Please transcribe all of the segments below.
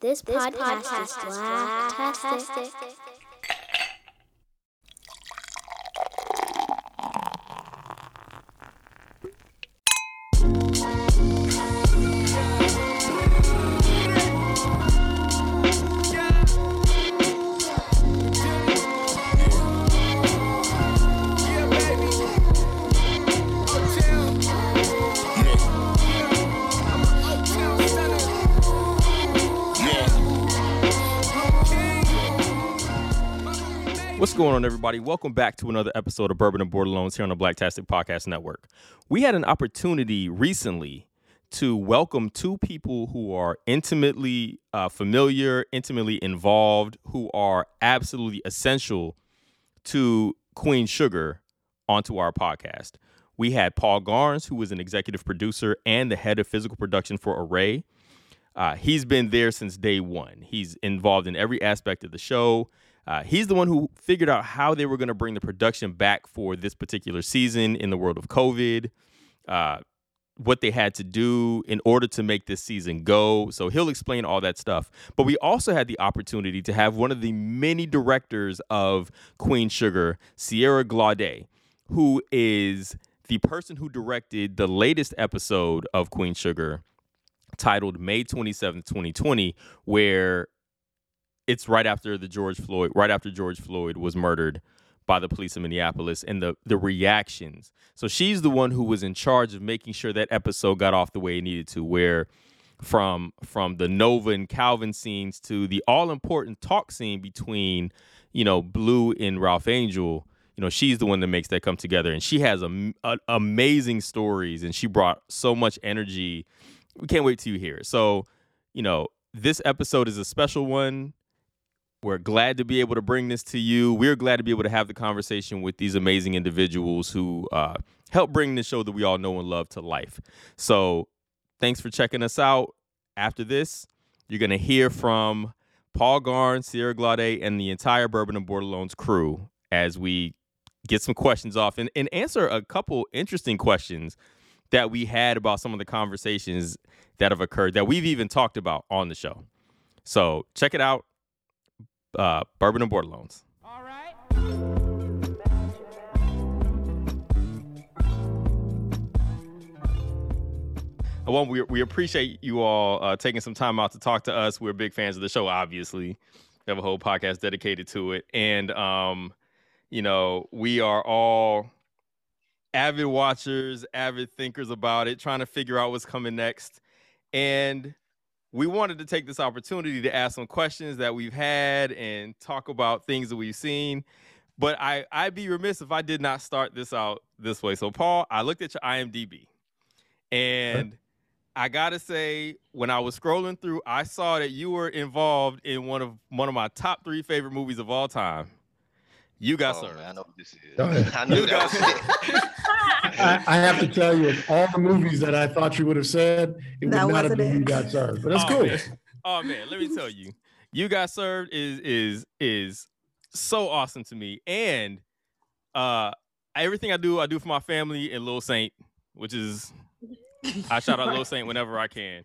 This, this podcast, podcast is blacktastic. What's going on, everybody? Welcome back to another episode of Bourbon and Bordelons here on the Blacktastic Podcast Network. We had an opportunity recently to welcome two people who are intimately uh, familiar, intimately involved, who are absolutely essential to Queen Sugar onto our podcast. We had Paul Garnes, who is an executive producer and the head of physical production for Array. Uh, he's been there since day one. He's involved in every aspect of the show. Uh, he's the one who figured out how they were going to bring the production back for this particular season in the world of COVID, uh, what they had to do in order to make this season go. So he'll explain all that stuff. But we also had the opportunity to have one of the many directors of Queen Sugar, Sierra Glaude, who is the person who directed the latest episode of Queen Sugar titled May 27th, 2020, where it's right after the George Floyd, right after George Floyd was murdered by the police in Minneapolis and the the reactions. So she's the one who was in charge of making sure that episode got off the way it needed to, where from from the Nova and Calvin scenes to the all important talk scene between, you know, Blue and Ralph Angel, you know, she's the one that makes that come together. And she has a, a amazing stories and she brought so much energy. We can't wait till you hear it. So, you know, this episode is a special one. We're glad to be able to bring this to you. We're glad to be able to have the conversation with these amazing individuals who uh, help bring the show that we all know and love to life. So, thanks for checking us out. After this, you're going to hear from Paul Garn, Sierra Glaude, and the entire Bourbon and Bordelons crew as we get some questions off and, and answer a couple interesting questions that we had about some of the conversations that have occurred that we've even talked about on the show. So, check it out uh, Bourbon and Bordelons. All right. Well, we, we appreciate you all uh, taking some time out to talk to us. We're big fans of the show, obviously. We have a whole podcast dedicated to it. And, um, you know, we are all avid watchers, avid thinkers about it, trying to figure out what's coming next. And we wanted to take this opportunity to ask some questions that we've had and talk about things that we've seen. But I, I'd be remiss if I did not start this out this way. So, Paul, I looked at your IMDb and I gotta say, when I was scrolling through, I saw that you were involved in one of one of my top three favorite movies of all time. You got oh, served. man, I know what this is. Go ahead. I knew You that got was. I, I have to tell you, of all the movies that I thought you would have said, it would not have wasn't been it. You Got Served. But that's oh, cool. Man. Oh man, let me tell you, you got served is is is so awesome to me, and uh, everything I do, I do for my family and Little Saint, which is I shout out Little Saint whenever I can.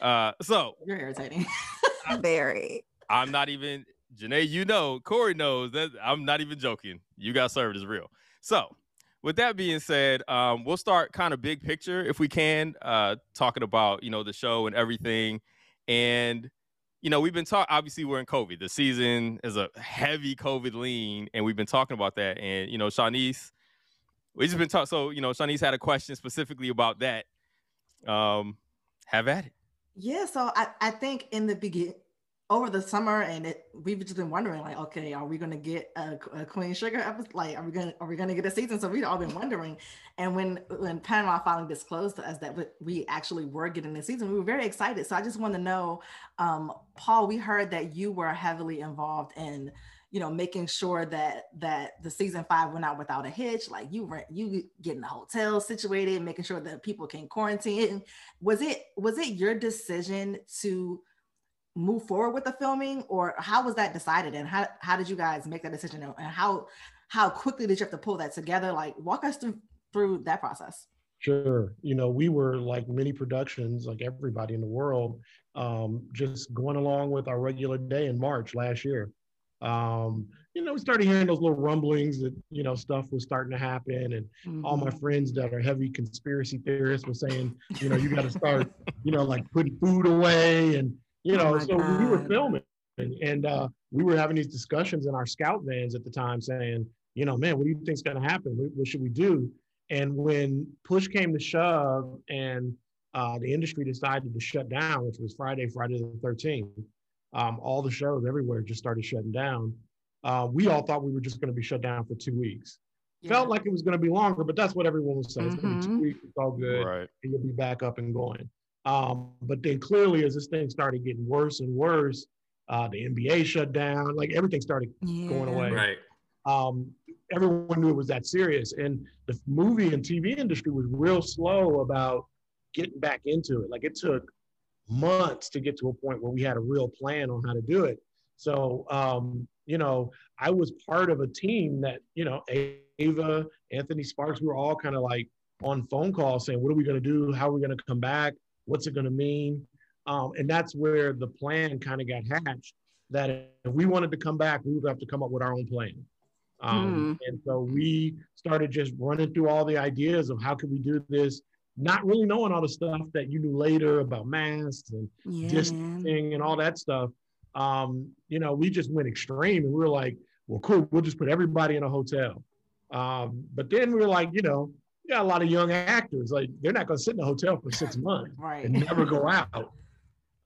Uh, so You're irritating. Very. I'm not even Janae. You know, Corey knows that I'm not even joking. You got served is real. So, with that being said, um, we'll start kind of big picture if we can, uh, talking about you know the show and everything, and you know we've been talking. Obviously, we're in COVID. The season is a heavy COVID lean, and we've been talking about that. And you know, Shanice, we just been talking. So you know, Shanice had a question specifically about that. Um, have at it. yeah, so I, I think in the begin over the summer and it, we've just been wondering like, okay, are we gonna get a, a Queen Sugar episode? Like, are we gonna are we gonna get a season? So we've all been wondering. And when when Panama finally disclosed to us that we- actually were getting the season, we were very excited. So I just want to know, um, Paul, we heard that you were heavily involved in you know making sure that that the season five went out without a hitch like you were you getting the hotel situated making sure that people can quarantine was it was it your decision to move forward with the filming or how was that decided and how, how did you guys make that decision and how how quickly did you have to pull that together like walk us through through that process Sure. You know, we were like many productions, like everybody in the world, um, just going along with our regular day in March last year. Um, you know, we started hearing those little rumblings that, you know, stuff was starting to happen. And mm-hmm. all my mm-hmm. friends that are heavy conspiracy theorists were saying, you know, you got to start, you know, like putting food away. And, you oh know, oh so God. we were filming and, and uh, we were having these discussions in our scout vans at the time saying, you know, man, what do you think's going to happen? What, what, should we do? And when push came to shove and uh, the industry decided to shut down, which was Friday, Friday the 13th, um, all the shows everywhere just started shutting down. Uh, we all thought we were just going to be shut down for two weeks. Yeah. Felt like it was going to be longer, but that's what everyone was saying. Mm-hmm. It's two weeks, it's all good, right. and you'll be back up and going. Um, but then clearly, as this thing started getting worse and worse, uh, the NBA shut down, like everything started yeah. going away. Right. Um, everyone knew it was that serious, and the movie and TV industry was real slow about getting back into it. Like it took months to get to a point where we had a real plan on how to do it. So, um, you know, I was part of a team that, you know, Ava, Anthony Sparks, we were all kind of like on phone calls saying, what are we going to do? How are we going to come back? What's it going to mean? Um, and that's where the plan kind of got hatched that if we wanted to come back, we would have to come up with our own plan. Um, mm. And so we started just running through all the ideas of how could we do this, not really knowing all the stuff that you knew later about masks and yeah, distancing and all that stuff. Um, you know, we just went extreme and we were like, well, cool, we'll just put everybody in a hotel. Um, but then we were like, you know, you got a lot of young actors, like they're not going to sit in a hotel for six months right. and never go out.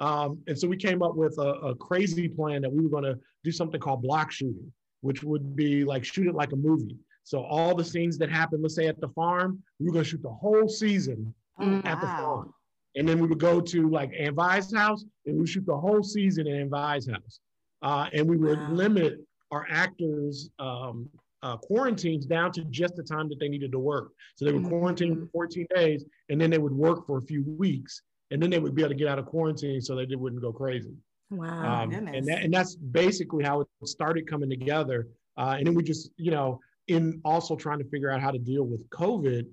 Um, and so we came up with a, a crazy plan that we were going to do something called block shooting, which would be like shoot it like a movie. So all the scenes that happen, let's say at the farm, we were going to shoot the whole season oh, at the farm. And then we would go to like Aunt Vi's house and we shoot the whole season in Aunt Vi's house. Uh, and we would wow. limit our actors' um, uh, quarantines down to just the time that they needed to work. So they would mm-hmm. quarantine for 14 days and then they would work for a few weeks and then they would be able to get out of quarantine so that they wouldn't go crazy. Wow. Um, and, that, and that's basically how it started coming together. Uh, and then we just, you know, in also trying to figure out how to deal with COVID,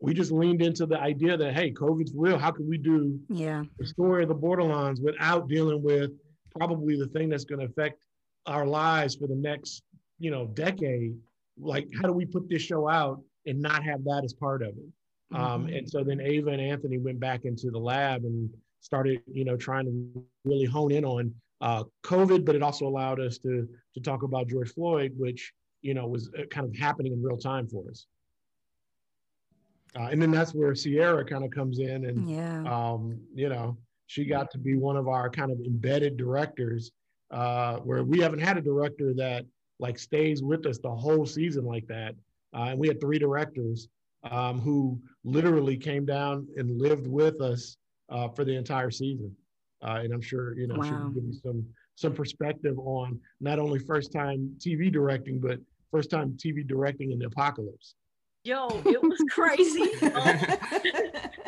we just leaned into the idea that, hey, COVID's real. How can we do yeah. the story of the Bordelons without dealing with probably the thing that's going to affect our lives for the next, you know, decade? Like, how do we put this show out and not have that as part of it? Um, mm-hmm. Um, and so then Ava and Anthony went back into the lab and started, you know, trying to really hone in on uh, COVID, but it also allowed us to to talk about George Floyd, which you know was uh, kind of happening in real time for us. Uh, and then that's where Sierra kind of comes in, and yeah. um, you know, she got to be one of our kind of embedded directors, uh, where we haven't had a director that like stays with us the whole season like that. Uh, and we had three directors um, who literally came down and lived with us uh, for the entire season. Uh, and I'm sure you know wow. she can give you some some perspective on not only first time TV directing, but first time TV directing in the apocalypse. Yo, it was crazy. um,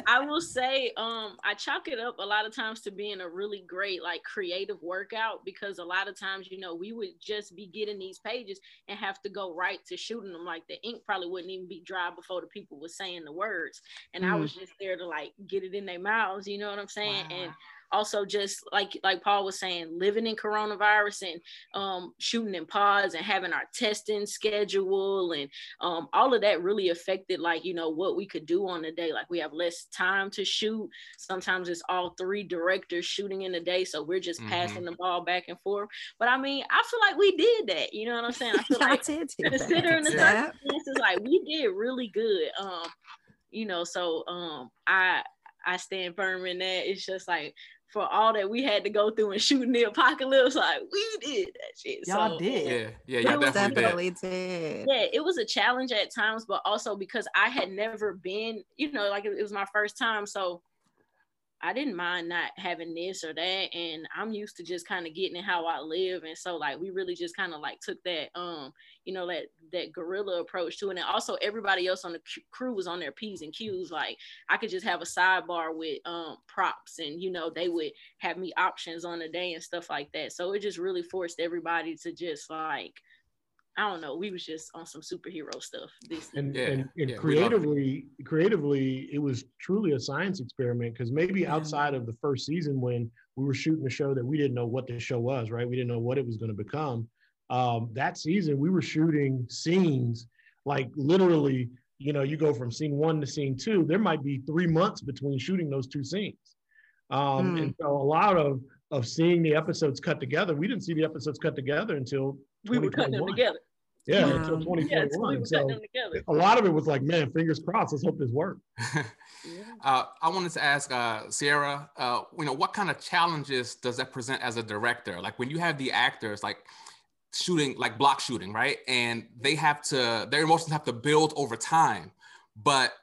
I will say, um, I chalk it up a lot of times to being a really great like creative workout because a lot of times, you know, we would just be getting these pages and have to go right to shooting them. Like the ink probably wouldn't even be dry before the people were saying the words, and mm. I was just there to like get it in their mouths. You know what I'm saying? Wow. And also just like like paul was saying living in coronavirus and um, shooting in pods and having our testing schedule and um, all of that really affected like you know what we could do on the day. Like we have less time to shoot. Sometimes it's all three directors shooting in a day so we're just mm-hmm. passing the ball back and forth. But i mean i feel like we did that. You know what i'm saying? I feel like considering the circumstances like we did really good. Um you know so um i I stand firm in that. It's just like for all that we had to go through and shooting the apocalypse. Like we did that shit. Y'all so, did. Yeah, yeah, y'all definitely, did. Yeah, it was a challenge at times, but also because I had never been, you know, like it was my first time. So I didn't mind not having this or that. And I'm used to just kind of getting in how I live. And so like we really just kind of like took that um, you know, that that guerrilla approach to it. And also everybody else on the crew was on their P's and Q's. Like I could just have a sidebar with um props and you know, they would have me options on the day and stuff like that. So it just really forced everybody to just like I don't know. We was just on some superhero stuff. This and, yeah, and, and yeah, creatively, creatively, it was truly a science experiment because maybe yeah. outside of the first season when we were shooting a show that we didn't know what the show was, right? We didn't know what it was going to become. Um, that season, we were shooting scenes like literally. You know, you go from scene one to scene two. There might be three months between shooting those two scenes, um, mm. and so a lot of of seeing the episodes cut together. We didn't see the episodes cut together until we were cutting them together. Yeah, yeah. until 2021. Yeah, so a lot of it was like, man, fingers crossed. Let's hope this works. uh, I wanted to ask uh, Sierra, uh, you know, what kind of challenges does that present as a director? Like when you have the actors, like shooting, like block shooting, right? And they have to, their emotions have to build over time, but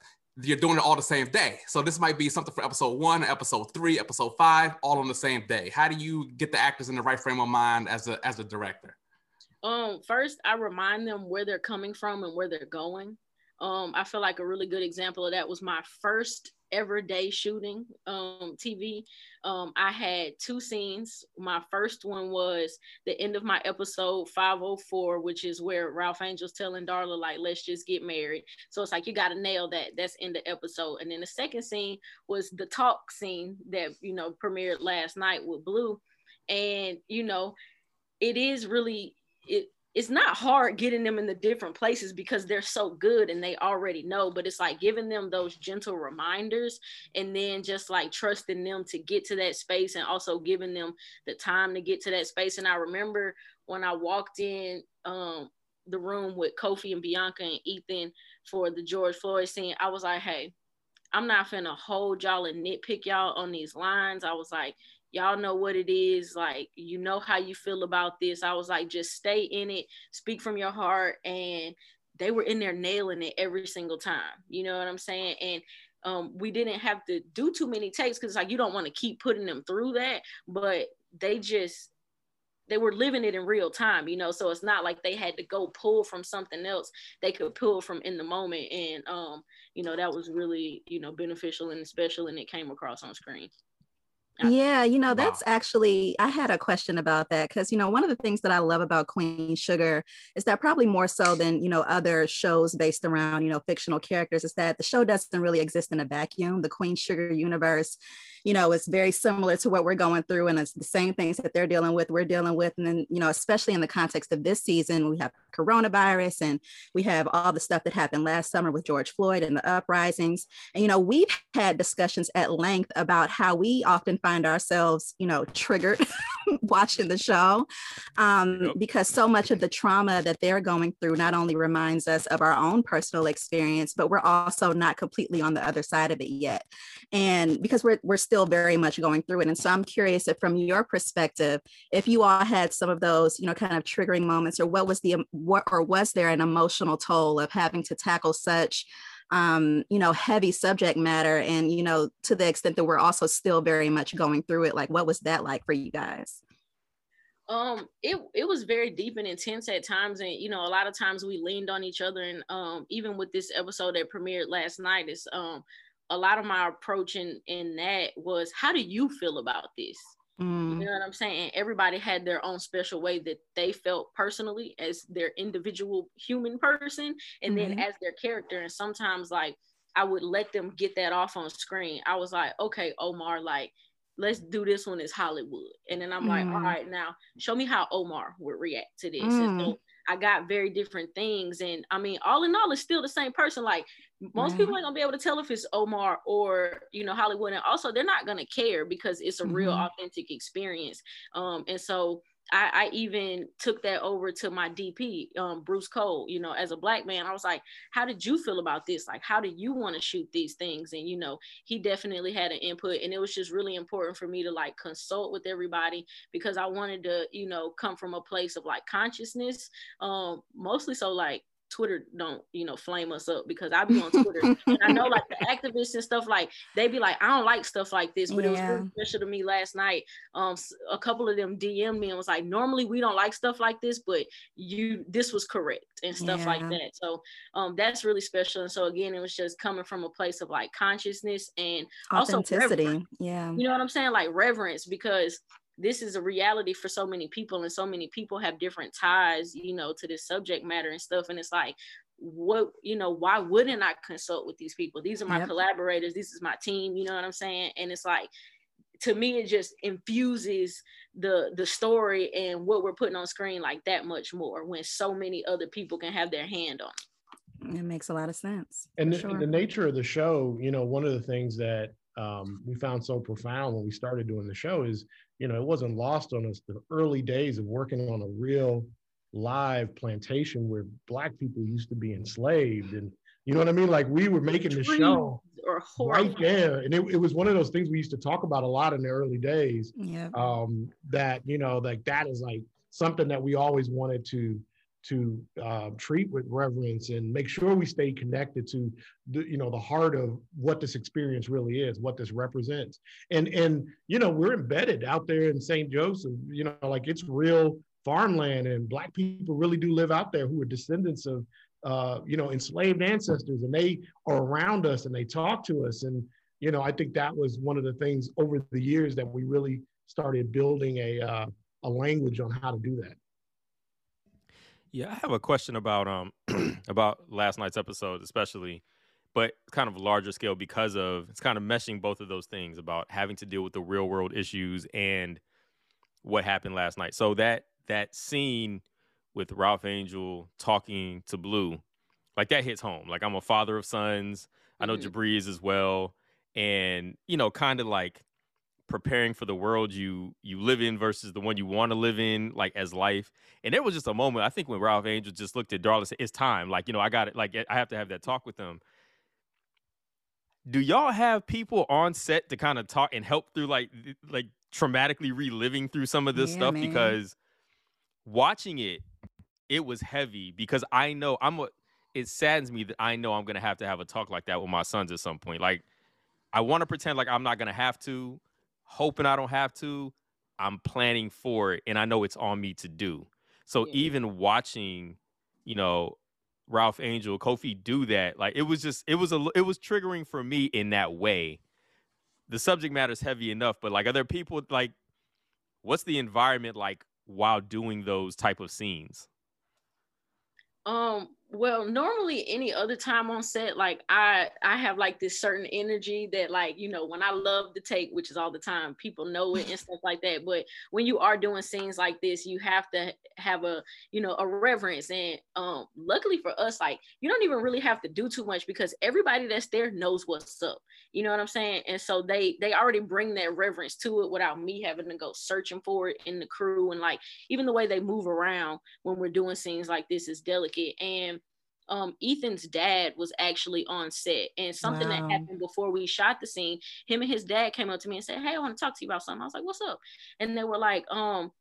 you're doing it all the same day. So this might be something for episode one, episode three, episode five, all on the same day. How do you get the actors in the right frame of mind as a as a director? Um, first, I remind them where they're coming from and where they're going. Um, I feel like a really good example of that was my first ever day shooting um, TV. Um, I had two scenes. My first one was the end of my episode 504, which is where Ralph Angel's telling Darla, like, let's just get married. So it's like, you got to nail that. That's in the episode. And then the second scene was the talk scene that, you know, premiered last night with Blue. And, you know, it is really, it, it's not hard getting them in the different places because they're so good and they already know but it's like giving them those gentle reminders and then just like trusting them to get to that space and also giving them the time to get to that space. And i remember when i walked in um, the room with kofi and bianca and ethan for the george floyd scene i was like hey i'm not finna hold y'all and nitpick y'all on these lines. I was like y'all know what it is like you know how you feel about this. I was like just stay in it speak from your heart and they were in there nailing it every single time you know what i'm saying? And um, we didn't have to do too many takes because like you don't want to keep putting them through that but they just they were living it in real time you know? So it's not like they had to go pull from something else. They could pull from in the moment and um you know that was really you know beneficial and special and it came across on screen yeah, you know, that's wow. actually, I had a question about that because, you know, one of the things that I love about Queen Sugar is that probably more so than, you know, other shows based around, you know, fictional characters is that the show doesn't really exist in a vacuum. The Queen Sugar universe you know, it's very similar to what we're going through. And it's the same things that they're dealing with, we're dealing with. And then, you know, especially in the context of this season, we have coronavirus and we have all the stuff that happened last summer with George Floyd and the uprisings. And, you know, we've had discussions at length about how we often find ourselves, you know, triggered watching the show um, yep. because so much of the trauma that they're going through not only reminds us of our own personal experience, but we're also not completely on the other side of it yet. And because we're, we're still still very much going through it. And so I'm curious if from your perspective, if you all had some of those, you know, kind of triggering moments or what was the, what, or was there an emotional toll of having to tackle such um, you know, heavy subject matter and, you know, to the extent that we're also still very much going through it, like what was that like for you guys? um it it was very deep and intense at times and you know a lot of times we leaned on each other and um even with this episode that premiered last night is um a lot of my approach in in that was how do you feel about this mm. you know what i'm saying everybody had their own special way that they felt personally as their individual human person and mm-hmm. then as their character and sometimes like i would let them get that off on screen i was like okay omar like let's do this one as hollywood and then i'm mm. like all mm. now show me how omar would react to this mm. so I got very different things. And I mean, all in all, it's still the same person. Like most mm-hmm. people ain't gonna be able to tell if it's Omar or you know Hollywood. And also they're not gonna care because it's a mm-hmm. real authentic experience. Um, and so I, I, even took that over to my DP, um, Bruce Cole, you know, as a black man, I was like, how did you feel about this? Like, how do you want to shoot these things? And, you know, he definitely had an input and it was just really important for me to like consult with everybody because I wanted to, you know, come from a place of like consciousness, um, mostly so like Twitter don't, you know, flame us up because I be on Twitter and I know like the activists and stuff like they be like, I don't like stuff like this, but yeah. it was really special to me last night. Um, a couple of them DM me and was like, normally we don't like stuff like this, but you this was correct and stuff yeah. like that. So um, that's really special. And so again, it was just coming from a place of like consciousness and authenticity. Also yeah, you know what I'm saying, like reverence because this is a reality for so many people and so many people have different ties you know to this subject matter and stuff and it's like what you know why wouldn't i consult with these people these are my yep. collaborators this is my team you know what i'm saying and it's like to me it just infuses the the story and what we're putting on screen like that much more when so many other people can have their hand on it it makes a lot of sense and the, sure. the nature of the show you know one of the things that um, we found so profound when we started doing the show is you know it wasn't lost on us the early days of working on a real live plantation where black people used to be enslaved and you know what I mean? Like we were making the show right there. And it, it was one of those things we used to talk about a lot in the early days. Yeah. Um, that, you know, like that is like something that we always wanted to to uh, treat with reverence and make sure we stay connected to the you know the heart of what this experience really is what this represents. And and you know we're embedded out there in st joseph you know like it's real farmland and black people really do live out there who are descendants of uh, you know enslaved ancestors and they are around us and they talk to us. And you know i think that was one of the things over the years that we really started building a uh, a language on how to do that yeah i have a question about um about last night's episode especially but kind of larger scale because of it's kind of meshing both of those things about having to deal with the real world issues and what happened last night so that that scene with Ralph Angel talking to Blue, like that hits home. Like I'm a father of sons. I know mm-hmm. As well, and you know, kind of like preparing for the world you you live in versus the one you want to live in, like as life. And there was just a moment I think when Ralph Angel just looked at Darla, said, "It's time." Like you know, I got it. Like I have to have that talk with them. Do y'all have people on set to kind of talk and help through like like traumatically reliving through some of this yeah, stuff man. because watching it, it was heavy because I know I'm a. It saddens me that I know I'm gonna have to have a talk like that with my sons at some point. Like, I want to pretend like I'm not gonna have to, hoping I don't have to. I'm planning for it, and I know it's on me to do. So yeah. even watching, you know, Ralph Angel, Kofi do that, like it was just it was a it was triggering for me in that way. The subject matter is heavy enough, but like, are there people like, what's the environment like while doing those type of scenes? Um, well normally any other time on set like i i have like this certain energy that like you know when i love to take which is all the time people know it and stuff like that but when you are doing scenes like this you have to have a you know a reverence and um luckily for us like you don't even really have to do too much because everybody that's there knows what's up you know what i'm saying and so they they already bring that reverence to it without me having to go searching for it in the crew and like even the way they move around when we're doing scenes like this is delicate and um, Ethan's dad was actually on set, and something wow. that happened before we shot the scene. Him and his dad came up to me and said, "Hey, I want to talk to you about something." I was like, "What's up?" And they were like, "Um,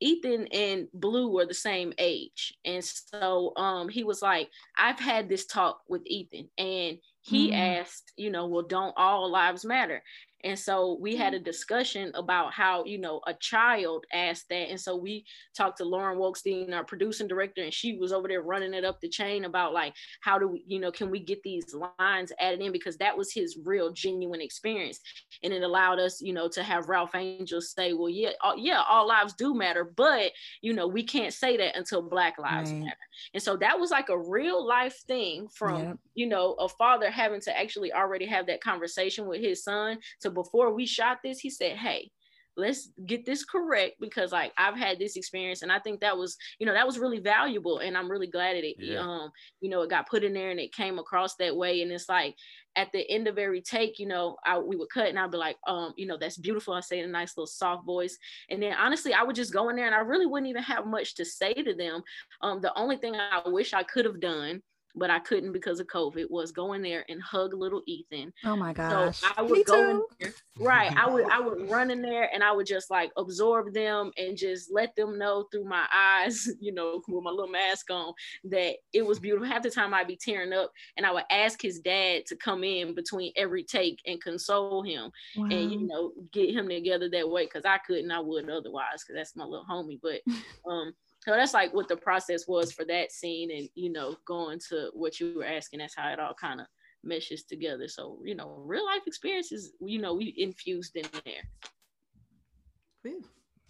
Ethan and Blue were the same age, and so um, he was like, I've had this talk with Ethan, and he mm. asked, you know, well, don't all lives matter? And so we had mm-hmm. a discussion about how, you know, a child asked that. And so we talked to Lauren Wolkstein, our producing director, and she was over there running it up the chain about like, how do we, you know, can we get these lines added in? Because that was his real genuine experience. And it allowed us, you know, to have Ralph Angel say, well, yeah, all, yeah, all lives do matter, but, you know, we can't say that until Black Lives right. Matter. And so that was like a real life thing from, yep. you know, a father having to actually already have that conversation with his son to before we shot this, he said, Hey, let's get this correct because like I've had this experience and I think that was, you know, that was really valuable and I'm really glad that it yeah. um, you know, it got put in there and it came across that way. And it's like at the end of every take, you know, I we would cut and I'd be like, um, you know, that's beautiful. I say in a nice little soft voice. And then honestly, I would just go in there and I really wouldn't even have much to say to them. Um, the only thing I wish I could have done but I couldn't because of COVID, was going there and hug little Ethan. Oh my gosh. So I would Me go too. in there, right. I would I would run in there and I would just like absorb them and just let them know through my eyes, you know, with my little mask on, that it was beautiful. Half the time I'd be tearing up and I would ask his dad to come in between every take and console him wow. and you know get him together that way because I couldn't, I would otherwise because that's my little homie. But um so that's like what the process was for that scene and you know going to what you were asking that's how it all kind of meshes together so you know real life experiences you know we infused in there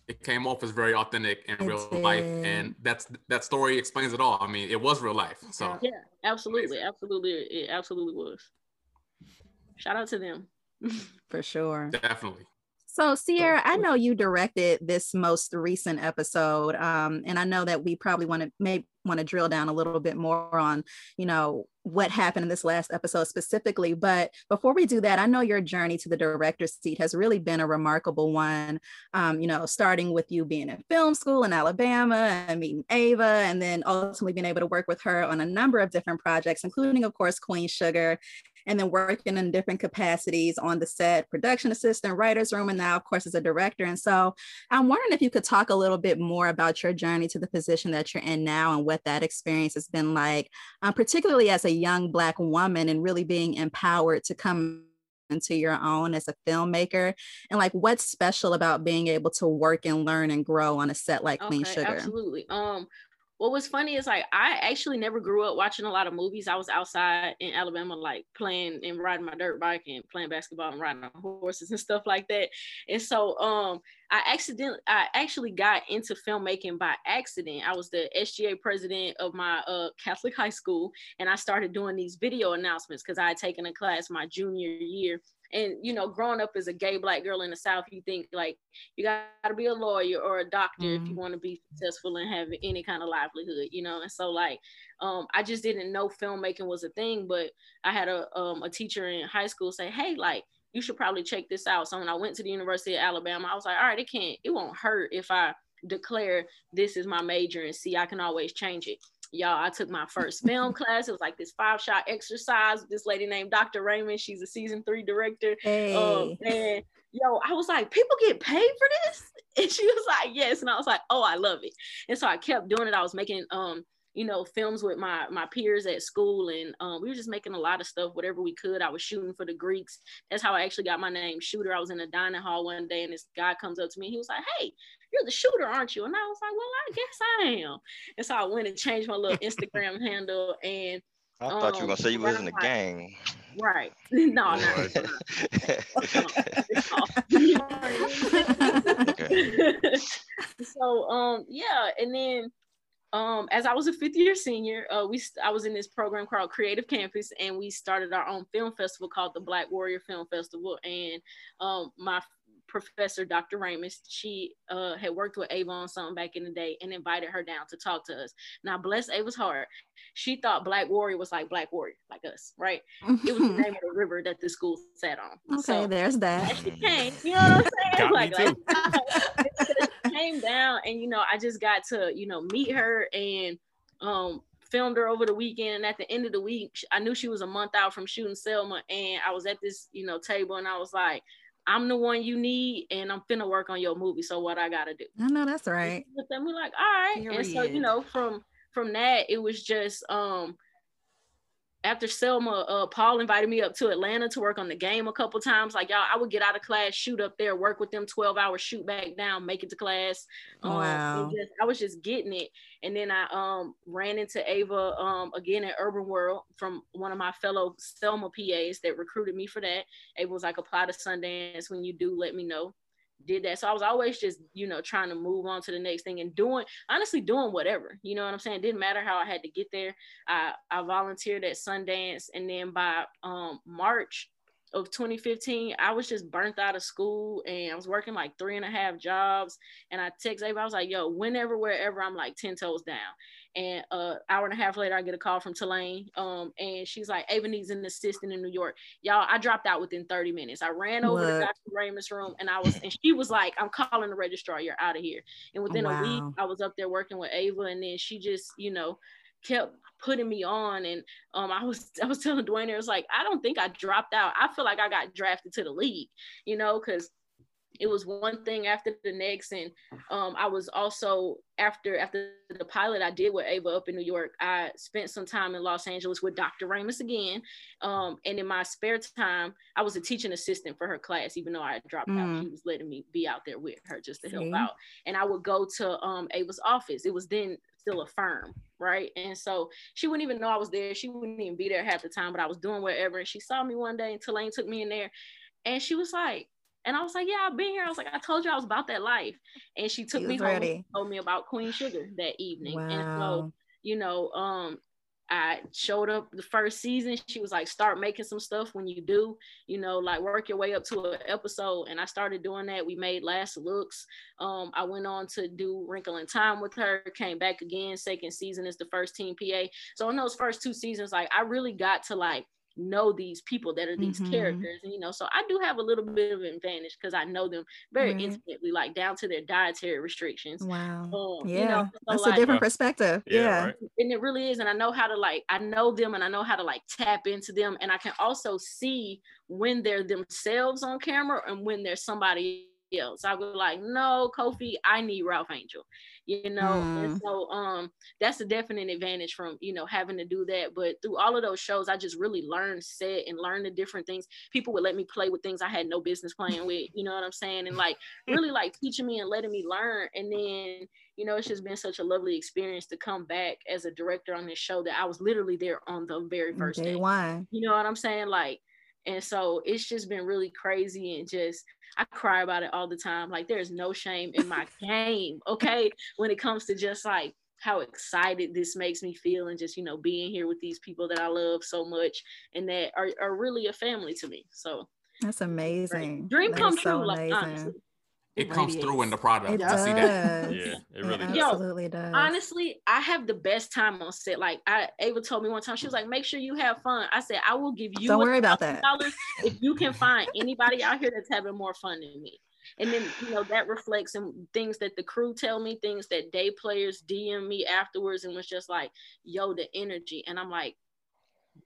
it came off as very authentic in it real did. life, and that's that story explains it all. I mean, it was real life. So yeah, absolutely, absolutely, it absolutely was. Shout out to them. For sure. Definitely. So, Sierra, I know you directed this most recent episode, um, and I know that we probably want to maybe want to drill down a little bit more on, you know, what happened in this last episode specifically. But before we do that, I know your journey to the director's seat has really been a remarkable one. Um, you know, starting with you being in film school in Alabama and meeting Ava, and then ultimately being able to work with her on a number of different projects, including, of course, Queen Sugar and then working in different capacities on the set, production assistant, writer's room, and now, of course, as a director. And so I'm wondering if you could talk a little bit more about your journey to the position that you're in now and what that experience has been like, um, particularly as a young Black woman and really being empowered to come into your own as a filmmaker and like what's special about being able to work and learn and grow on a set like Queen Sugar? Absolutely. Um what was funny is like I actually never grew up watching a lot of movies. I was outside in Alabama, like playing and riding my dirt bike and playing basketball and riding on horses and stuff like that. And so um I accidentally I actually got into filmmaking by accident. I was the SGA president of my uh, Catholic high school and I started doing these video announcements because I had taken a class my junior year and you know growing up as a gay black girl in the south you think like you got to be a lawyer or a doctor mm-hmm. if you mm-hmm. want to be successful and have any kind of livelihood you know and so like um, i just didn't know filmmaking was a thing but i had a, um, a teacher in high school say hey like you should probably check this out so when i went to the university of alabama i was like all right it can't it won't hurt if i declare this is my major and see i can always change it y'all i took my first film class it was like this five shot exercise with this lady named dr raymond she's a season three director um, hey. um, and yo i was like people get paid for this and she was like yes and i was like oh i love it and so i kept doing it i was making um you know, films with my my peers at school, and um, we were just making a lot of stuff, whatever we could. I was shooting for the Greeks. That's how I actually got my name, Shooter. I was in a dining hall one day, and this guy comes up to me. He was like, "Hey, you're the shooter, aren't you?" And I was like, "Well, I guess I am." And so I went and changed my little Instagram handle, and I thought um, you were gonna um, say you was in the gang. Right. No, no. so um yeah, and then um, as I was a fifth year senior, uh, we I was in this program called Creative Campus, and we started our own film festival called the Black Warrior Film Festival. And um, my professor, Dr. Raymond, she uh, had worked with Ava on something back in the day and invited her down to talk to us. Now, bless Ava's heart, she thought Black Warrior was like Black Warrior, like us, right? it was the name of the river that the school sat on. Okay, so, there's that. She came, you know what I'm saying? like, like came down, and you know, I just got to, you know, meet her and um filmed her over the weekend and at the end of the week i knew she was a month out from shooting selma and i was at this you know table and i was like I'm the one you need, and I'm finna work on your movie. So what I gotta do? I know that's right. And we like, all right. Period. And so you know, from from that, it was just um after Selma, uh, Paul invited me up to Atlanta to work on the game a couple times. Like y'all, I would get out of class, shoot up there, work with them 12 hours, shoot back down, make it to class. Um, wow. Just, I was just getting it. And then I um, ran into Ava um, again at Urban World from one of my fellow Selma PAs that recruited me for that. Ava was like, apply to Sundance. When you do, let me know did that. So I was always just, you know, trying to move on to the next thing and doing, honestly, doing whatever. You know what I'm saying? It didn't matter how I had to get there. I, I volunteered at Sundance. And then by um, March of 2015, I was just burnt out of school and I was working like three and a half jobs. And I text Ava, I was like, yo, whenever, wherever, I'm like 10 toes down. And uh hour and a half later, I get a call from Tulane. Um, and she's like, Ava needs an assistant in New York. Y'all, I dropped out within 30 minutes. I ran over what? to Dr. Raymond's room and I was, and she was like, I'm calling the registrar, you're out of here. And within wow. a week, I was up there working with Ava, and then she just, you know, kept putting me on and um I was I was telling Dwayne it was like I don't think I dropped out. I feel like I got drafted to the league, you know, because it was one thing after the next and um, i was also after after the pilot i did with ava up in new york i spent some time in los angeles with dr raymond again um, and in my spare time i was a teaching assistant for her class even though i dropped mm. out she was letting me be out there with her just to help out. And i would go to um, ava's office. It was then still a firm right? And so she wouldn't even know i was there. She wouldn't even be there half the time but i was doing whatever. And she saw me one day and Tulane took me in there. And she was like And I was like, yeah, I've been here. I was like, I told you I was about that life. And she took me home ready. and told me about Queen Sugar that evening. Wow. And so, you know, um, I showed up the first season. She was like, start making some stuff when you do, you know, like work your way up to an episode. And I started doing that. We made Last Looks. Um, I went on to do Wrinkle in Time with her, came back again. Second season is the first team PA. So in those first two seasons, like I really got to like know these people that are these mm-hmm. characters you know so i do have a little bit of advantage because i know them very right. intimately like down to their dietary restrictions wow um, yeah you know, so that's like, a different perspective yeah, yeah. Right. and it really is and i know how to like i know them and i know how to like tap into them and i can also see when they're themselves on camera and when there's somebody else. I was like, no, Kofi, I need Ralph Angel, you know. Mm. And so um that's a definite advantage from you know having to do that. But through all of those shows, I just really learned set and learned the different things. People would let me play with things I had no business playing with, you know what I'm saying? And like really like teaching me and letting me learn. And then, you know, it's just been such a lovely experience to come back as a director on this show that I was literally there on the very first day. day. Why? You know what I'm saying? Like and so it's just been really crazy and just I cry about it all the time. Like there's no shame in my game, okay? When it comes to just like how excited this makes me feel and just, you know, being here with these people that I love so much and that are, are really a family to me. So that's amazing. Dream that come true, so like honestly it, comes through in the product. It I see that. Yeah, it really it absolutely does. Honestly, I have the best time on set. Like I Ava told me one time, she was like, make sure you have fun. I said, I will give you don't worry about that. if you can find anybody out here that's having more fun than me. And then you know that reflects in things that the crew tell me, things that day players DM me afterwards, and was just like, yo, the energy. And I'm like,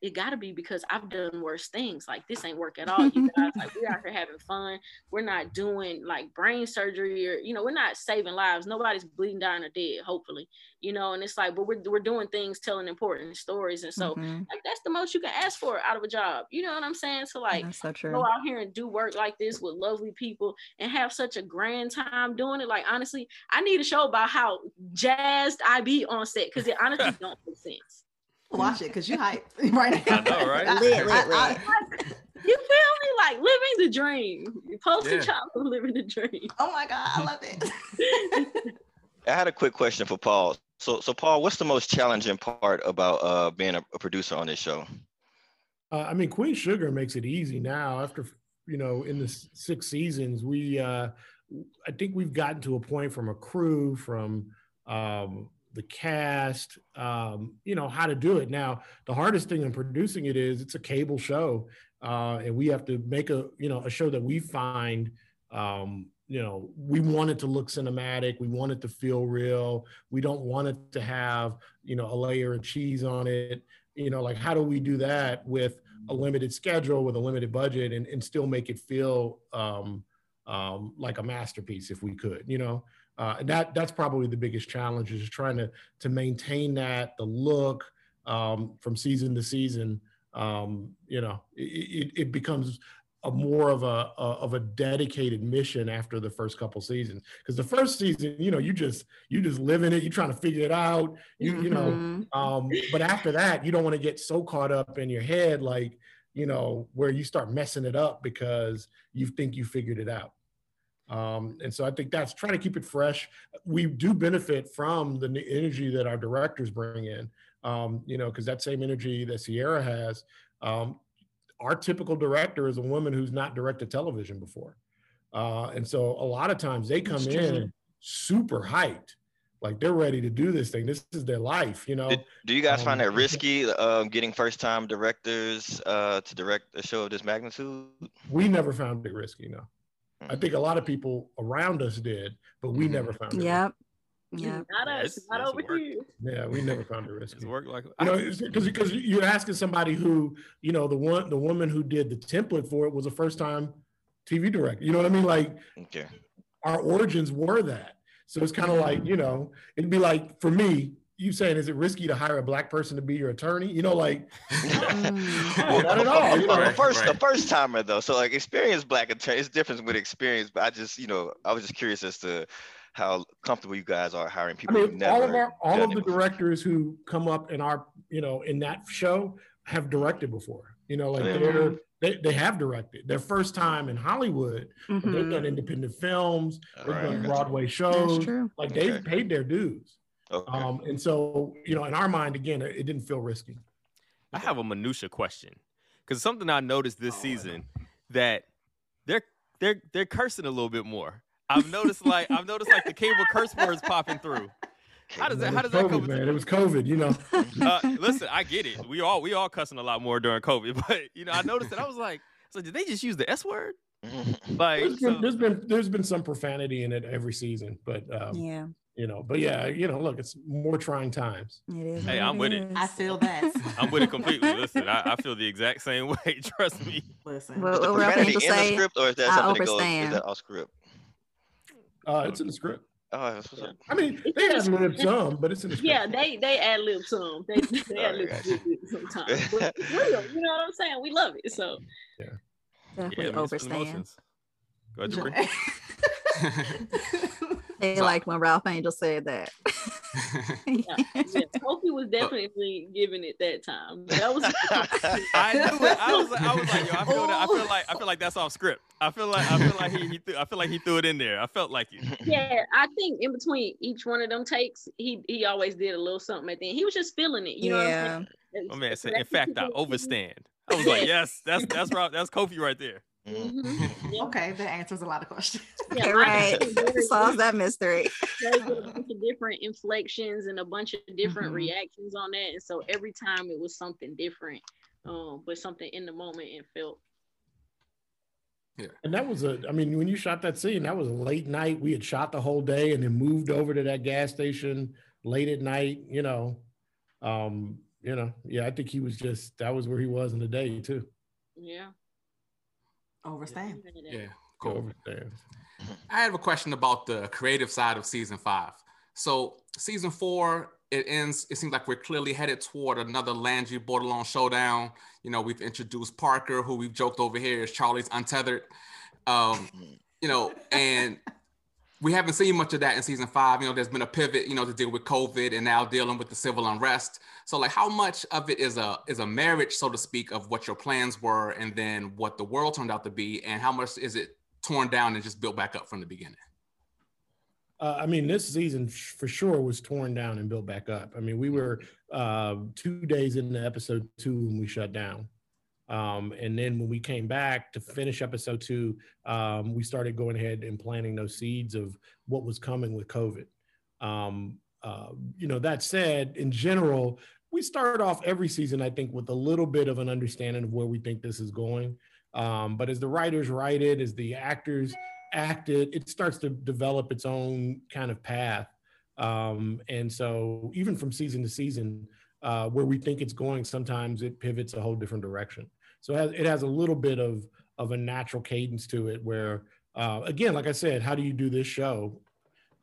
it got to be because I've done worse things. Like this ain't work at all. You guys, like we're out here having fun. We're not doing like brain surgery or you know we're not saving lives. Nobody's bleeding, dying, or dead. Hopefully, you know. And it's like, but we're we're doing things, telling important stories, and so mm-hmm. like that's the most you can ask for out of a job. You know what I'm saying? So like, so go out here and do work like this with lovely people and have such a grand time doing it. Like honestly, I need a show about how jazzed I be on set because it honestly don't make sense watch it because you hype right now. I know, right? lit, lit, lit. you feel me? Like living the dream. Post yeah. child living the dream. Oh my God, I love it. I had a quick question for Paul. So, so Paul, what's the most challenging part about uh, being a, a producer on this show? Uh, I mean, Queen Sugar makes it easy now. After you know, in the six seasons, we uh, I think we've gotten to a point from a crew, from um, the cast, um, you know, how to do it. Now, the hardest thing in producing it is it's a cable show, uh, and we have to make a, you know, a show that we find, um, you know, we want it to look cinematic. We want it to feel real. We don't want it to have, you know, a layer of cheese on it. You know, like how do we do that with a limited schedule, with a limited budget, and, and still make it feel um, um, like a masterpiece if we could, you know? Uh, and that that's probably the biggest challenge is trying to to maintain that the look um, from season to season. Um, you know, it, it becomes a more of a, a, of a dedicated mission after the first couple seasons because the first season you know you just you just live in it you're trying to figure it out you mm-hmm. you know mm-hmm. um, but after that you don't want to get so caught up in your head like you know where you start messing it up because you think you figured it out um, and so I think that's trying to keep it fresh. We do benefit from the energy that our directors bring in, um, you know, because that same energy that Sierra has. Um, our typical director is a woman who's not directed television before. Uh, and so a lot of times they come in super hyped, like they're ready to do this thing. This is their life, you know. Did, do you guys find that um, risky, um, getting first time directors uh, to direct a show of this magnitude? We never found it risky, no. I think a lot of people around us did, but we mm-hmm. never found it. Yep. Yeah, not us, not over here. Yeah, we never found it risky. It's work like you know, because because you're asking somebody who you know the one the woman who did the template for it was a first time TV director. You know what I mean? Like, okay, our origins were that. So it's kind of like you know, it'd be like for me, you saying is it risky to hire a black person to be your attorney? You know, like well, not at all. You know, right, first right. the first timer though. So like experienced black attorney, it's different with experience. But I just you know I was just curious as to how comfortable you guys are hiring people. I mean, all of our all of the directors who come up in our you know in that show have directed before. You know, like they're they, they have directed their first time in Hollywood. Mm-hmm. They've done independent films, they've right, done Broadway you. shows. Like they've paid their dues. Okay. Um, and so, you know, in our mind, again, it, it didn't feel risky. I have a minutia question because something I noticed this oh, season that they're they're they're cursing a little bit more. I've noticed like I've noticed like the cable curse words popping through. How does that? How does COVID, that come? Man, it was COVID, you know. Uh, listen, I get it. We all we all cussing a lot more during COVID, but you know, I noticed that I was like, so did they just use the S word? Like, there's been, so, there's been there's been some profanity in it every season, but um, yeah, you know, but yeah, you know, look, it's more trying times. It is. Hey, I'm with it. I feel that. I'm with it completely. Listen, I, I, feel the exact same way. Trust me. Listen, well, is the profanity in the script, or is that something that goes? Is that off script? Uh, it's in the script. Oh, that's what's up. I mean, they ad lib some, but it's in the script. Yeah, they they ad lib some. They, they ad lib sometimes. But real, you know what I'm saying? We love it. So yeah, definitely yeah, overstand. Go ahead, They so, like when Ralph Angel said that. yeah, yeah. Kofi was definitely giving it that time. That was. I knew it. I was, I was like, yo, I feel that. I feel oh. like, I feel like that's off script. I feel like, I feel like he, he threw, I feel like he threw it in there. I felt like it. Yeah, I think in between each one of them takes, he he always did a little something at the end. He was just feeling it. You know yeah. what I'm saying? Oh man, so in fact, I overstand. I was like, yes, that's that's right. That's Kofi right there. Mm-hmm. Okay, that answers a lot of questions. Yeah, right. Solves that mystery. A bunch of different inflections and a bunch of different mm-hmm. reactions on that. And so every time it was something different, um, but something in the moment and felt. Yeah. And that was a, I mean, when you shot that scene, that was a late night. We had shot the whole day and then moved over to that gas station late at night, you know. Um, you know, yeah, I think he was just that was where he was in the day too. Yeah. Overstand. Yeah, cool. Overstand. I have a question about the creative side of season five. So season four, it ends. It seems like we're clearly headed toward another Landry Bordelon showdown. You know, we've introduced Parker, who we've joked over here is Charlie's untethered. Um, you know, and we haven't seen much of that in season five. You know, there's been a pivot, you know, to deal with COVID and now dealing with the civil unrest. So, like, how much of it is a is a marriage, so to speak, of what your plans were and then what the world turned out to be, and how much is it torn down and just built back up from the beginning? Uh, I mean, this season for sure was torn down and built back up. I mean, we were uh, two days into episode two when we shut down. Um, and then when we came back to finish episode two, um, we started going ahead and planting those seeds of what was coming with COVID. Um, uh, you know, that said, in general, we start off every season, I think, with a little bit of an understanding of where we think this is going. Um, but as the writers write it, as the actors act it, it starts to develop its own kind of path. Um, and so, even from season to season, uh, where we think it's going, sometimes it pivots a whole different direction. So it has, it has a little bit of of a natural cadence to it where uh, again, like I said, how do you do this show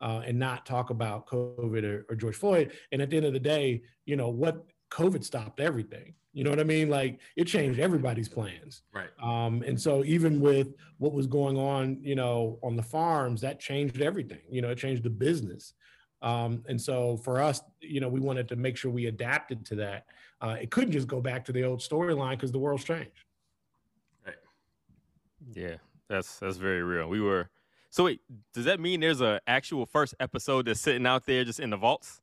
uh, and not talk about COVID or, or, George Floyd? And at the end of the day, you know what? COVID stopped everything. You know what I mean? Like it changed everybody's plans. Right. Um, and so even with what was going on, you know, on the farms, that changed everything. You know, it changed the business. Um, and so for us, you know, we wanted to make sure we adapted to that. Uh, it couldn't just go back to the old storyline because the world's changed. Right. Yeah, that's that's very real. We were. So wait, does that mean there's a actual first episode that's sitting out there just in the vaults?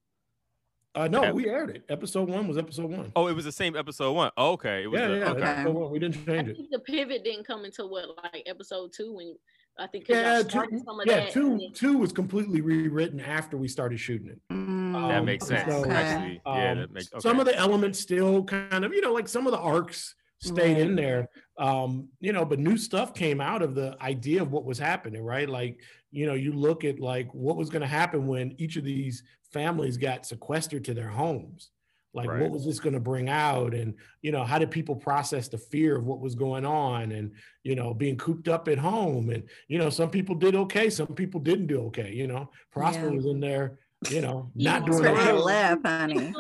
Uh, no, we aired it. Episode one was episode one. Oh, it was the same episode one. Oh, okay, it was yeah, the, yeah. Okay. One. We didn't change it. the pivot didn't come until what, like episode two, when I think yeah, two, yeah, two then... two was completely rewritten after we started shooting it. Mm, um, that makes sense. So, Actually, um, yeah, that makes okay. some of the elements still kind of you know like some of the arcs stayed right. in there. Um, you know, but new stuff came out of the idea of what was happening, right? Like you know, you look at like what was going to happen when each of these families got sequestered to their homes like right. what was this going to bring out and you know how did people process the fear of what was going on and you know being cooped up at home and you know some people did okay some people didn't do okay you know prosper yeah. was in there you know not doing oh, it laugh honey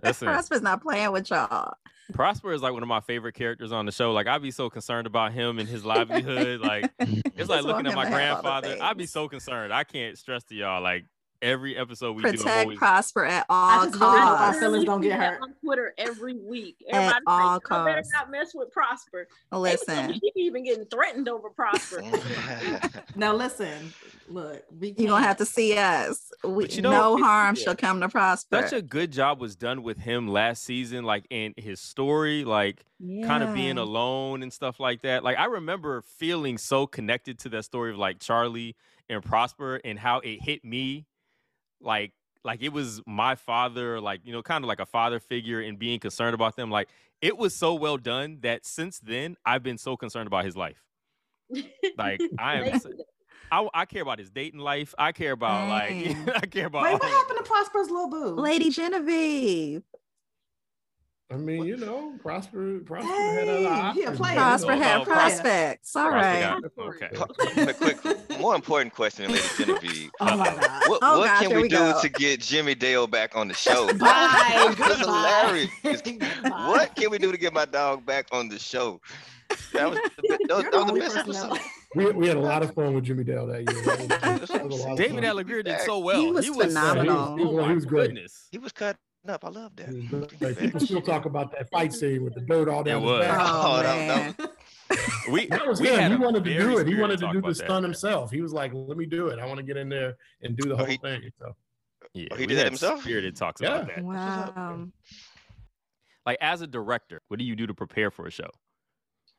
prosper's not playing with y'all Prosper is like one of my favorite characters on the show. Like I'd be so concerned about him and his livelihood. Like it's like looking at my grandfather. I'd be so concerned. I can't stress to y'all like every episode we Protect do. Prosper at all costs. feelings don't get hurt. on Twitter every week. At Everybody's all like, "You better not mess with Prosper. They Listen, She even getting threatened over Prosper. Now listen, look, we you're gonna have to see us. We, you know, no harm yeah. shall come to Prosper. Such a good job was done with him last season, like in his story, like kind of being alone and stuff like that. Like I remember feeling so connected to that story of like Charlie and Prosper and how it hit me, like like it was my father, like you know, kind of like a father figure and being concerned about them. Like it was so well done that since then I've been so concerned about his life. Like I am. Thank so- you. I, I care about his dating life. I care about like I care about. Wait, what happened to Prosper's little boo? Lady Genevieve. I mean, you know, Prosper, Prosper had Hey, other he a options, player. you Prosper know. had Oh, prospects. All Prosper right. got- okay. quick, quick, more important question, Lady Genevieve. Oh my God. What, Oh, what gosh, can we, we do go. to get Jimmy Dale back on the show? Bye. That's Goodbye. hilarious. Goodbye. What can we do to get my dog back on the show? That was, that was, that was the best episode. We, we had a lot of fun with Jimmy Dale that year. That was- that was a lot of David fun. Did so well. He was uh, phenomenal. He was- oh my he was great. goodness. He was cutting up. I love that. Mm-hmm. He was. People still talk about that fight scene with the dirt all down It his was. back. Oh, Oh, that- man. that We That was we him. He wanted to do it. He wanted to do the about that. stunt himself. He was like, "Let me do it. I want to get in there and do the Oh, whole he- thing." So Yeah, Oh, he did that had himself? Spirited talks Yeah. about that. Wow. Like as a director, what do you do to prepare for a show?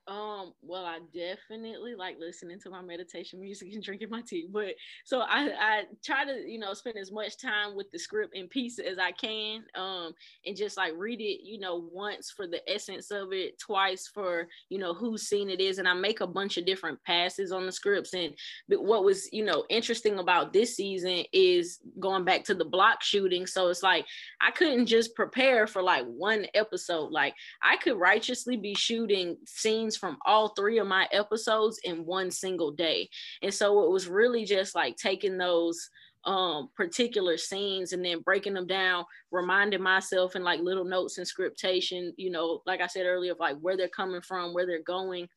Um, well, I definitely like listening to my meditation music and drinking my tea. But so I, I try to, you know, spend as much time with the script in peace as I can. Um, and just like read it, you know, once for the essence of it, twice for, you know, whose scene it is. And I make a bunch of different passes on the scripts. And but what was, you know, interesting about this season is going back to the block shooting. So it's like I couldn't just prepare for like one episode. Like I could righteously be shooting scenes from all three of my episodes in one single day. And so it was really just like taking those um particular scenes and then breaking them down reminding myself in like little notes and scriptation you know like i said earlier of like where they're coming from where they're going